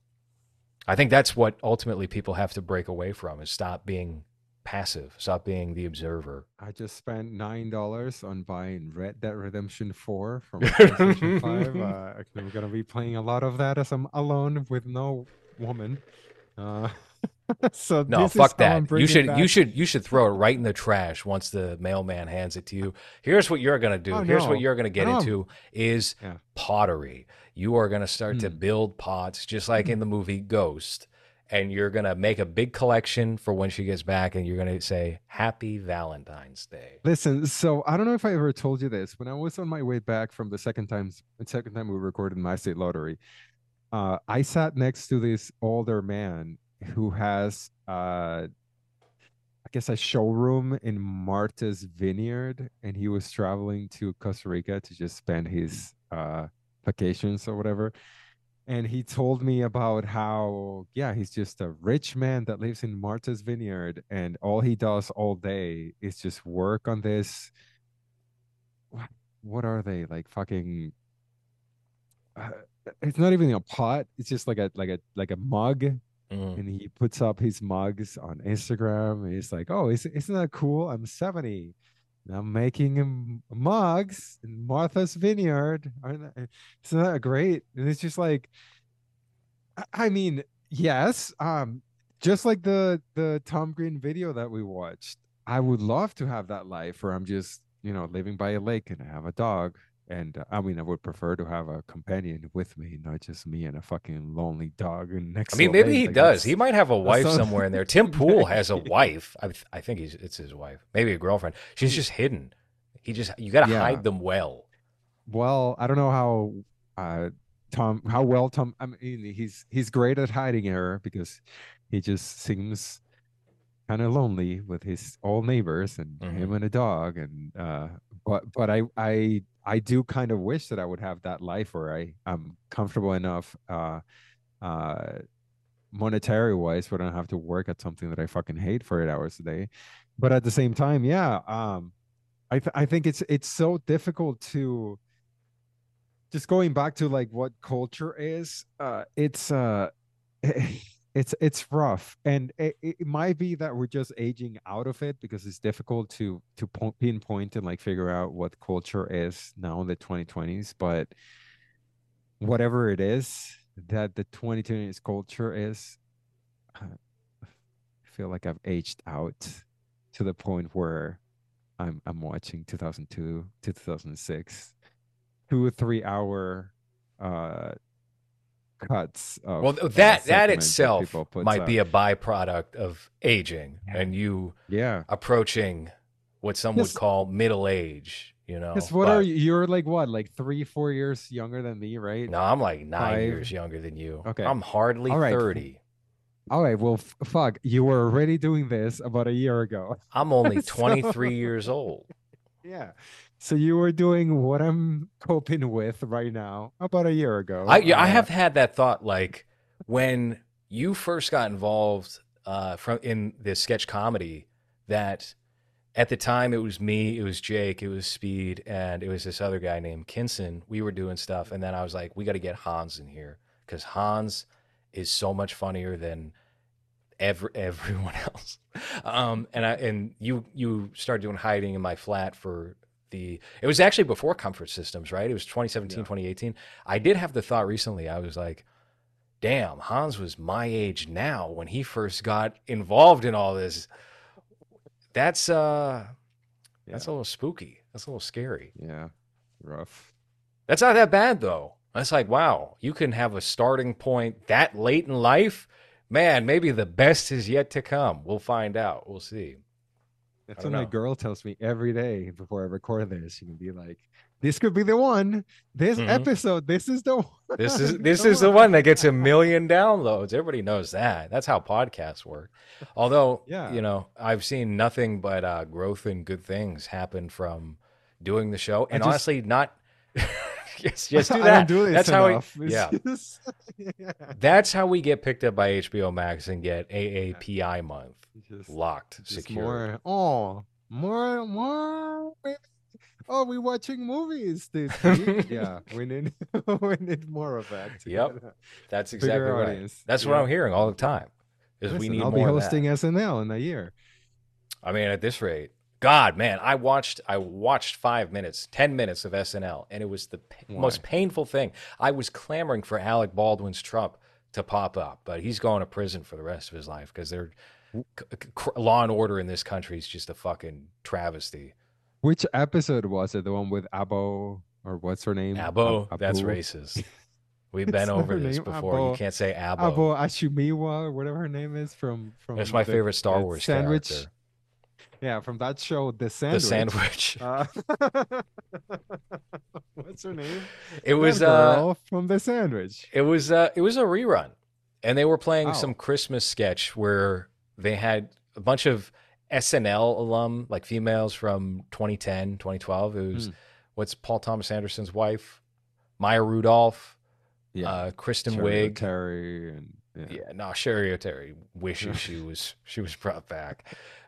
I think that's what ultimately people have to break away from is stop being passive, stop being the observer. I just spent nine dollars on buying Red Dead Redemption Four from PlayStation Five. Uh, I'm gonna be playing a lot of that as I'm alone with no woman. Uh, so No, this fuck how that. You should you should you should throw it right in the trash once the mailman hands it to you. Here's what you're gonna do. Oh, Here's what you're gonna get No. into is Yeah. pottery. You are gonna start to Hmm. build pots just like in the movie Ghost. and you're gonna make a big collection for when she gets back, and you're gonna say Happy Valentine's Day. Listen, so I don't know if I ever told you this. When I was on my way back from the second times, the second time we recorded Mass State Lottery, uh, I sat next to this older man who has, uh, I guess, a showroom in Martha's Vineyard, and he was traveling to Costa Rica to just spend his uh, vacations or whatever. And he told me about how, yeah, he's just a rich man that lives in Martha's Vineyard, and all he does all day is just work on this. What, what are they like? Fucking. Uh, it's not even a pot. It's just like a like a like a mug, Mm. and he puts up his mugs on Instagram. He's like, "Oh, is, isn't that cool? I'm 70, and I'm making mugs in Martha's Vineyard. That, isn't that great?" And it's just like, I- I mean, yes, um, just like the the Tom Green video that we watched, I would love to have that life where I'm just you know living by a lake and I have a dog. And uh, I mean, I would prefer to have a companion with me, not just me and a fucking lonely dog. And next, I mean, maybe he Like, does. He might have a wife somewhere in there. Tim Pool has a wife. I, th- I think he's it's his wife, maybe a girlfriend. She's just hidden. He just you got to Yeah. hide them well. well i don't know how uh tom how well tom i mean he's he's great at hiding her because he just seems kind of lonely with his old neighbors and him and a dog and uh but but i i i do kind of wish that i would have that life where i i'm comfortable enough uh uh monetary wise where i don't have to work at something that i fucking hate for eight hours a day. But at the same time yeah um i th- i think it's it's so difficult to just going back to like what culture is uh it's uh it's it's rough and it, it might be that we're just aging out of it because it's difficult to to po- pinpoint and like figure out what culture is now in the 2020s but whatever it is that the 2020s culture is i feel like i've aged out to the point where i'm i'm watching 2002 to 2006 two or three hour uh cuts of Well, that that itself might be a byproduct of aging and you yeah approaching what some Yes. would call middle age. You know, because what are you you're like what like three four years younger than me right No, I'm like nine Five. years younger than you. Okay. I'm hardly All right. thirty. all right well f- fuck you were already doing this about a year ago I'm only So- 23 years old. yeah so you were doing what i'm coping with right now about a year ago I yeah, I Uh, have had that thought like when you first got involved uh, from in this sketch comedy that at the time it was me, it was Jake, it was Speed, and it was this other guy named Kinson. We were doing stuff, and then I was like, we got to get Hans in here because Hans is so much funnier than every everyone else. Um, and I and you you started doing hiding in my flat for the it was actually before comfort systems right? It was 2017 Yeah. 2018 i did have the thought recently. I was like damn hans was my age now when he first got involved in all this. That's uh that's a little spooky. That's a little scary. Yeah. Rough. That's not that bad though. That's like wow you can have a starting point that late in life. Man maybe the best is yet to come. We'll find out. We'll see That's what my girl tells me every day before I record this. She can be like, "This could be the one. This Mhm. episode. This is the one. This is this is the one that gets a million downloads. Everybody knows that. That's how podcasts work. Although, Yeah. you know, I've seen nothing but uh, growth and good things happen from doing the show, and just- honestly, not just just do that. do That's how we, enough. Yeah. yeah. That's how we get picked up by HBO Max and get AAPI month just- locked, just secure. more. Oh, more, more. Oh, we're watching movies this week. yeah, we need we need more of that. Yep. That's exactly right. audience. That's what I'm hearing all the time. Is we need I'll be hosting SNL in a year. I mean, at this rate, God, man, I watched I watched five minutes, ten minutes of SNL, and it was the pa- most painful thing. I was clamoring for Alec Baldwin's Trump to pop up, but he's going to prison for the rest of his life because they're c- c- law and order in this country is just a fucking travesty. Which episode was it? The one with Abo or what's her name? Abo, Ab- that's racist. We've been over this name, before. Abo- you can't say Abo. Abo Ashumiwa, or whatever her name is from from. That's my the- favorite Star Wars sandwich. character. Yeah, from that show, The Sandwich. The Sandwich. Uh, what's her name? it was That uh girl from The Sandwich. It was uh, it was a rerun, and they were playing Oh. some Christmas sketch where they had a bunch of SNL alum, like females from 2010, 2012. It was Hmm. what's Paul Thomas Anderson's wife, Maya Rudolph, Yeah, uh, Kristen Wiig. Terry, and yeah. Yeah, no, Cheri Oteri wishes she was she was brought back.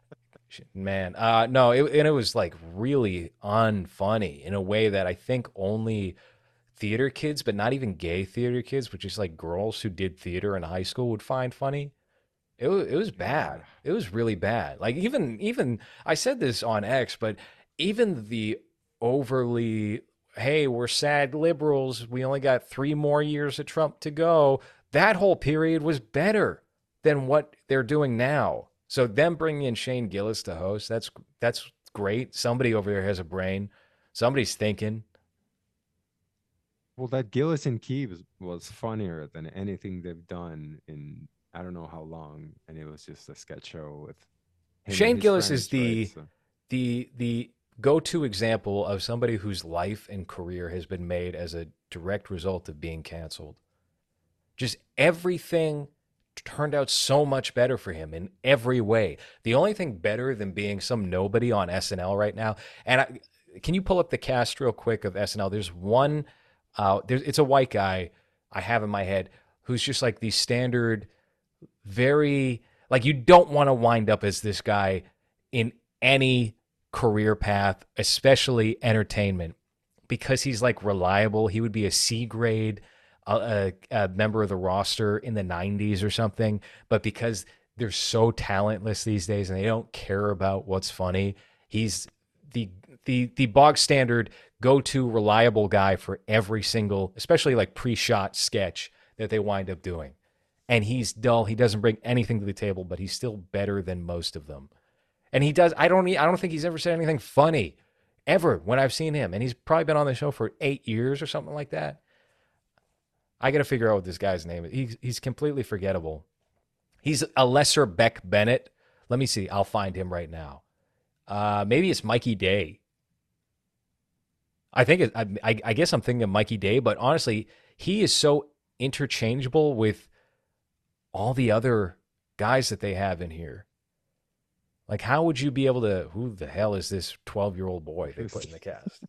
Man, uh, no, it, and it was like really unfunny in a way that I think only theater kids, but not even gay theater kids, but just like girls who did theater in high school would find funny. It it was bad. It was really bad. Like even even I said this on X, but even the overly hey, we're sad liberals. We only got three more years of Trump to go. That whole period was better than what they're doing now. So them bringing in Shane Gillis to host, that's that's great. Somebody over there has a brain. Somebody's thinking. Well, that Gilly and Keeves was, funnier than anything they've done in I don't know how long, and it was just a sketch show with Shane Gillis is friends, right? the- So- the the go-to example of somebody whose life and career has been made as a direct result of being canceled. Just everything turned out so much better for him in every way. The only thing better than being some nobody on SNL right now, and I, can you pull up the cast real quick of SNL? There's one, uh, there's it's a white guy I have in my head who's just like the standard, very like you don't want to wind up as this guy in any career path, especially entertainment, because he's like reliable. He would be a C grade a, a, member of the roster in the 90s or something, but because they're so talentless these days and they don't care about what's funny, he's the the the bog standard go-to reliable guy for every single, especially like pre-shot sketch that they wind up doing. And he's dull. He doesn't bring anything to the table, but he's still better than most of them. And he does. I don't. I don't think he's ever said anything funny, ever when I've seen him. And he's probably been on the show for eight years or something like that. I got to figure out what this guy's name is. He's he's completely forgettable. He's a lesser Beck Bennett. Let me see. I'll find him right now. Uh, maybe it's Mikey Day. I think it, I, I I guess I'm thinking of Mikey Day, but honestly, he is so interchangeable with all the other guys that they have in here. Like, how would you be able to? Who the hell is this 12 year old boy they put in the cast?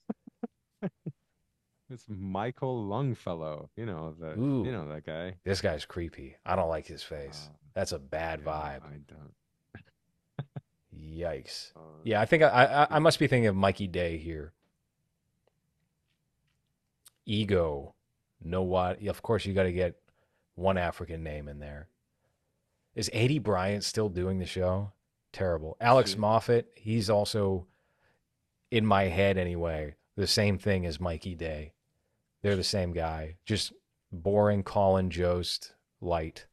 It's Michael Longfellow. You know the Ooh. you know that guy. This guy's creepy. I don't like his face. Uh, That's a bad yeah, vibe. I don't. Yikes. Uh, Yeah, I think I, I I must be thinking of Mikey Day here. Ego. Know what? Of course, you got to get one African name in there. Is Aidy Bryant still doing the show? Terrible. Alex She- Moffat, he's also in my head anyway. The same thing as Mikey Day. They're the same guy. Just boring Colin Jost light.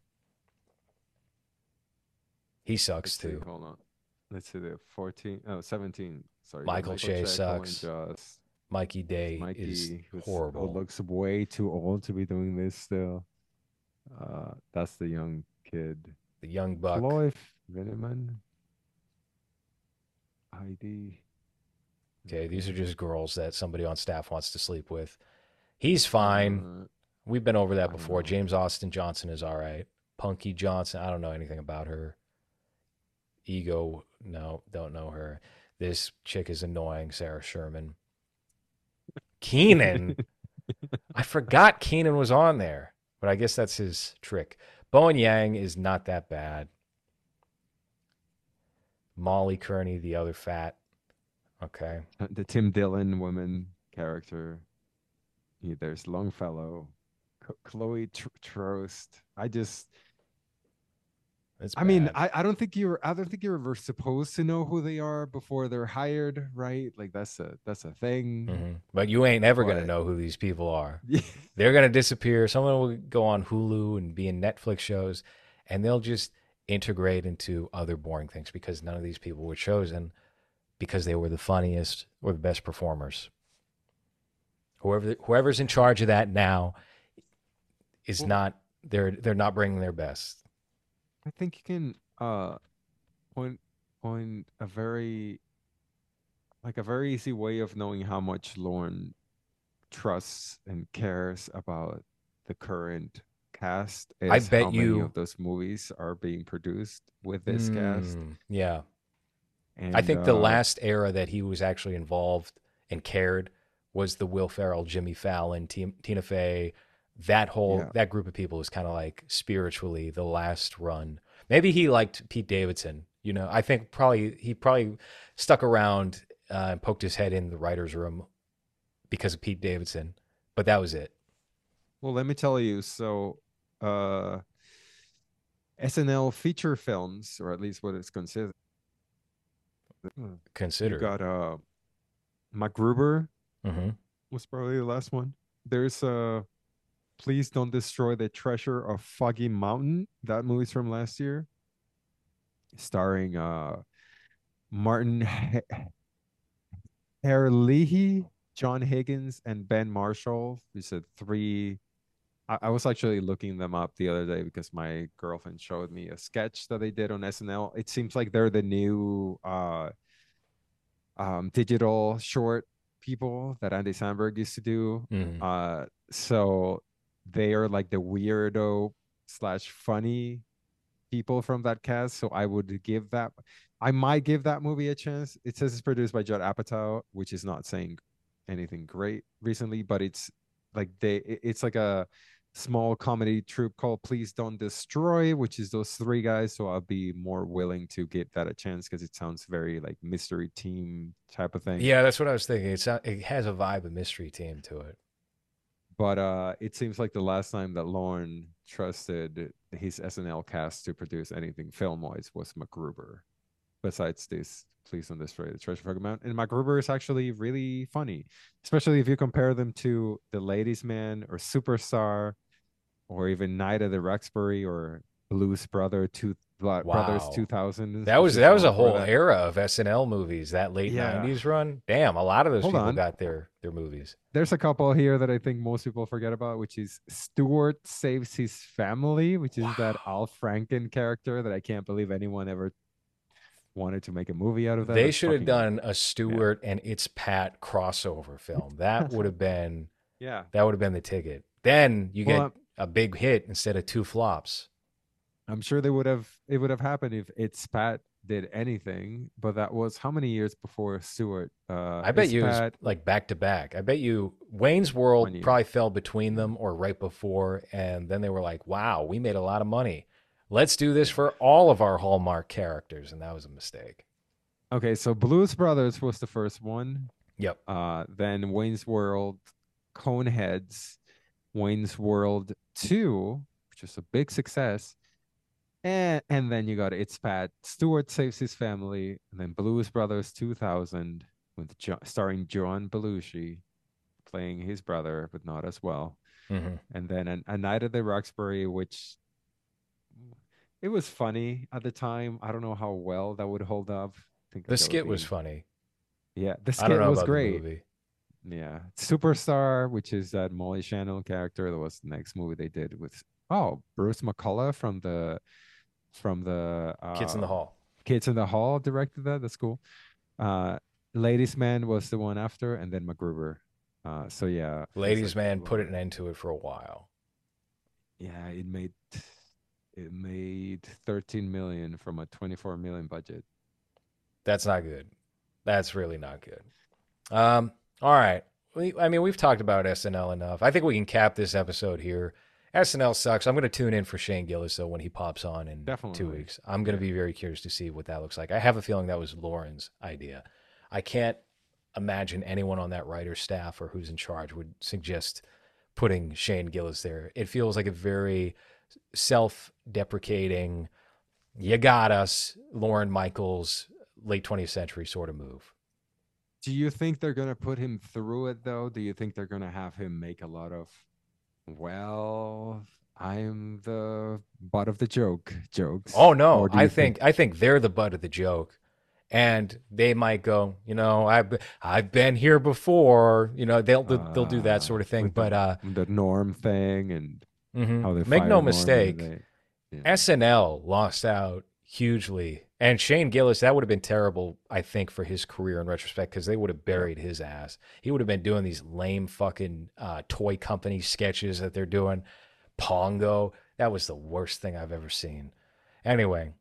He sucks let's see, too. Hold on. Let's see the 14. Oh, 17. Sorry. Michael Che Colin sucks. Mikey Day is Mikey, who's, horrible. who looks way too old to be doing this still. Uh, that's the young kid. the young buck. Floyd Veneman. ID. Okay, these are just girls that somebody on staff wants to sleep with. He's fine. Uh, We've been over that before. James Austin Johnson is all right. Punky Johnson, I don't know anything about her. Ego, no, don't know her. This chick is annoying, Sarah Sherman. Kenan. I forgot Kenan was on there, but I guess that's his trick. Bowen Yang is not that bad. Molly Kearney, the other fat. Okay. the Tim Dillon woman character. There's Longfellow, Chloe Tr- Troast. I just, I mean. I, I don't think you're, I don't think you're ever supposed to know who they are before they're hired, right? Like that's a, that's a thing. Mhm. But you ain't ever going to know who these people are. They're going to disappear. Someone will go on Hulu and be in Netflix shows, and they'll just integrate into other boring things because none of these people were chosen because they were the funniest or the best performers. Whoever whoever's in charge of that now, is Well- not they're they're not bringing their best. I think you can uh point point a very like a very easy way of knowing how much Lorne trusts and cares about the current cast is I bet how many you- of those movies are being produced with this cast. Mm, yeah. And I think the uh, last era that he was actually involved and cared was the Will Ferrell, Jimmy Fallon, Ti- Tina Fey. That whole Yeah. that group of people was kind of like spiritually the last run. Maybe he liked Pete Davidson. You know, I think probably he probably stuck around uh, and poked his head in the writers' room because of Pete Davidson, but that was it. Well, let me tell you. So, uh, SNL feature films, or at least what it's considered, you got uh, MacGruber hmm was probably the last one. There's uh, Please Don't Destroy the Treasure of Foggy Mountain. That movie's from last year, starring uh, Martin He- Herlihy, John Higgins, and Ben Marshall. These are three. I, I was actually looking them up the other day because my girlfriend showed me a sketch that they did on SNL. It seems like they're the new uh, um, digital short people that Andy Samberg used to do. hmm Uh, so they are like the weirdo slash funny people from that cast. So I would give that. I might give that movie a chance. It says it's produced by Judd Apatow, which is not saying anything great recently, but it's like they. It's like a small comedy troupe called Please Don't Destroy, which is those three guys. So I'll be more willing to give that a chance because it sounds very like mystery team type of thing. Yeah, that's what I was thinking. It's not, it has a vibe of mystery team to it. but uh it seems like the last time that Lorne trusted his SNL cast to produce anything film wise was MacGruber. Besides this, please don't destroy the treasure frog amount. And MacGruber is actually really funny, especially if you compare them to The Ladies Man or Superstar, or even Night of the Roxbury or Blues Brother two Bro- Brothers two thousand. That was that was a whole era of SNL movies. That late Yeah. '90s run. Damn, a lot of those Hold people on. got their their movies. There's a couple here that I think most people forget about, which is Stuart saves his family, which is that Al Franken character that I can't believe anyone ever wanted to make a movie out of that. They should have done a Stuart and It's Pat crossover film. That would have been Yeah. that would have been the ticket. Then you Well, get a big hit instead of two flops. I'm sure they would have it would have happened if it's Pat did anything, but that was how many years before Stuart? Uh I bet you it was Pat- like back to back. I bet you Wayne's World probably fell between them or right before, and then they were like, "Wow, we made a lot of money. Let's do this for all of our Hallmark characters," and that was a mistake. Okay, so Blues Brothers was the first one. Yep. Uh, then Wayne's World, Coneheads, Wayne's World 2, which was a big success. And, and then you got It's Pat, Stuart Saves His Family, and then Blues Brothers 2000 with jo- starring John Belushi playing his brother, but not as well. hmm And then an, A Night at the Roxbury, which it was funny at the time. I don't know how well that would hold up. The skit was funny. yeah, the skit was great. Yeah, Superstar, which is that Molly Shannon character, that was the next movie they did with oh Bruce McCulloch from the from the uh, Kids in the Hall. Kids in the Hall directed that. That's cool. Uh, Ladies Man was the one after, and then MacGruber. Uh, so yeah, Ladies like- Man put an end to it for a while. Yeah, it made it made 13 million from a 24 million budget. That's not good. That's really not good. Um, all right. We, I mean, we've talked about SNL enough. I think we can cap this episode here. SNL sucks. I'm going to tune in for Shane Gillis though when he pops on in two weeks. I'm going to be very curious to see what that looks like. I have a feeling that was Lorne's idea. I can't imagine anyone on that writer's staff or who's in charge would suggest putting Shane Gillis there. It feels like a very self-deprecating, you got us, Lorne Michaels, late 20th century sort of move. Do you think they're gonna put him through it though? Do you think they're gonna have him make a lot of, well, I'm the butt of the joke jokes? Oh no, I you think, I think they're the butt of the joke. And they might go, you know, I've I've been here before, you know, they'll they'll, they'll do uh, that sort of thing. But the, uh the norm thing and Mhm. How they Make no Norman, mistake, they- yeah. SNL lost out hugely. And Shane Gillis, that would have been terrible, I think, for his career in retrospect, because they would have buried his ass. He would have been doing these lame fucking uh, toy company sketches that they're doing. Pongo. That was the worst thing I've ever seen. Anyway,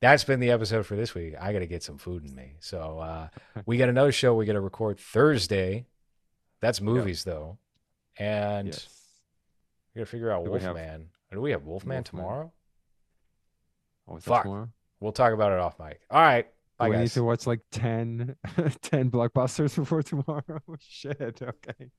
that's been the episode for this week. I got to get some food in me. So uh, we got another show we got to record Thursday. That's movies, though. And yes. we got to figure out Do we have Wolfman. Do we have Wolfman, Wolfman? tomorrow? Oh, Fuck. tomorrow? We'll talk about it off mic. All right. Bye, I need to watch like 10, 10 blockbusters before tomorrow? Shit. Okay.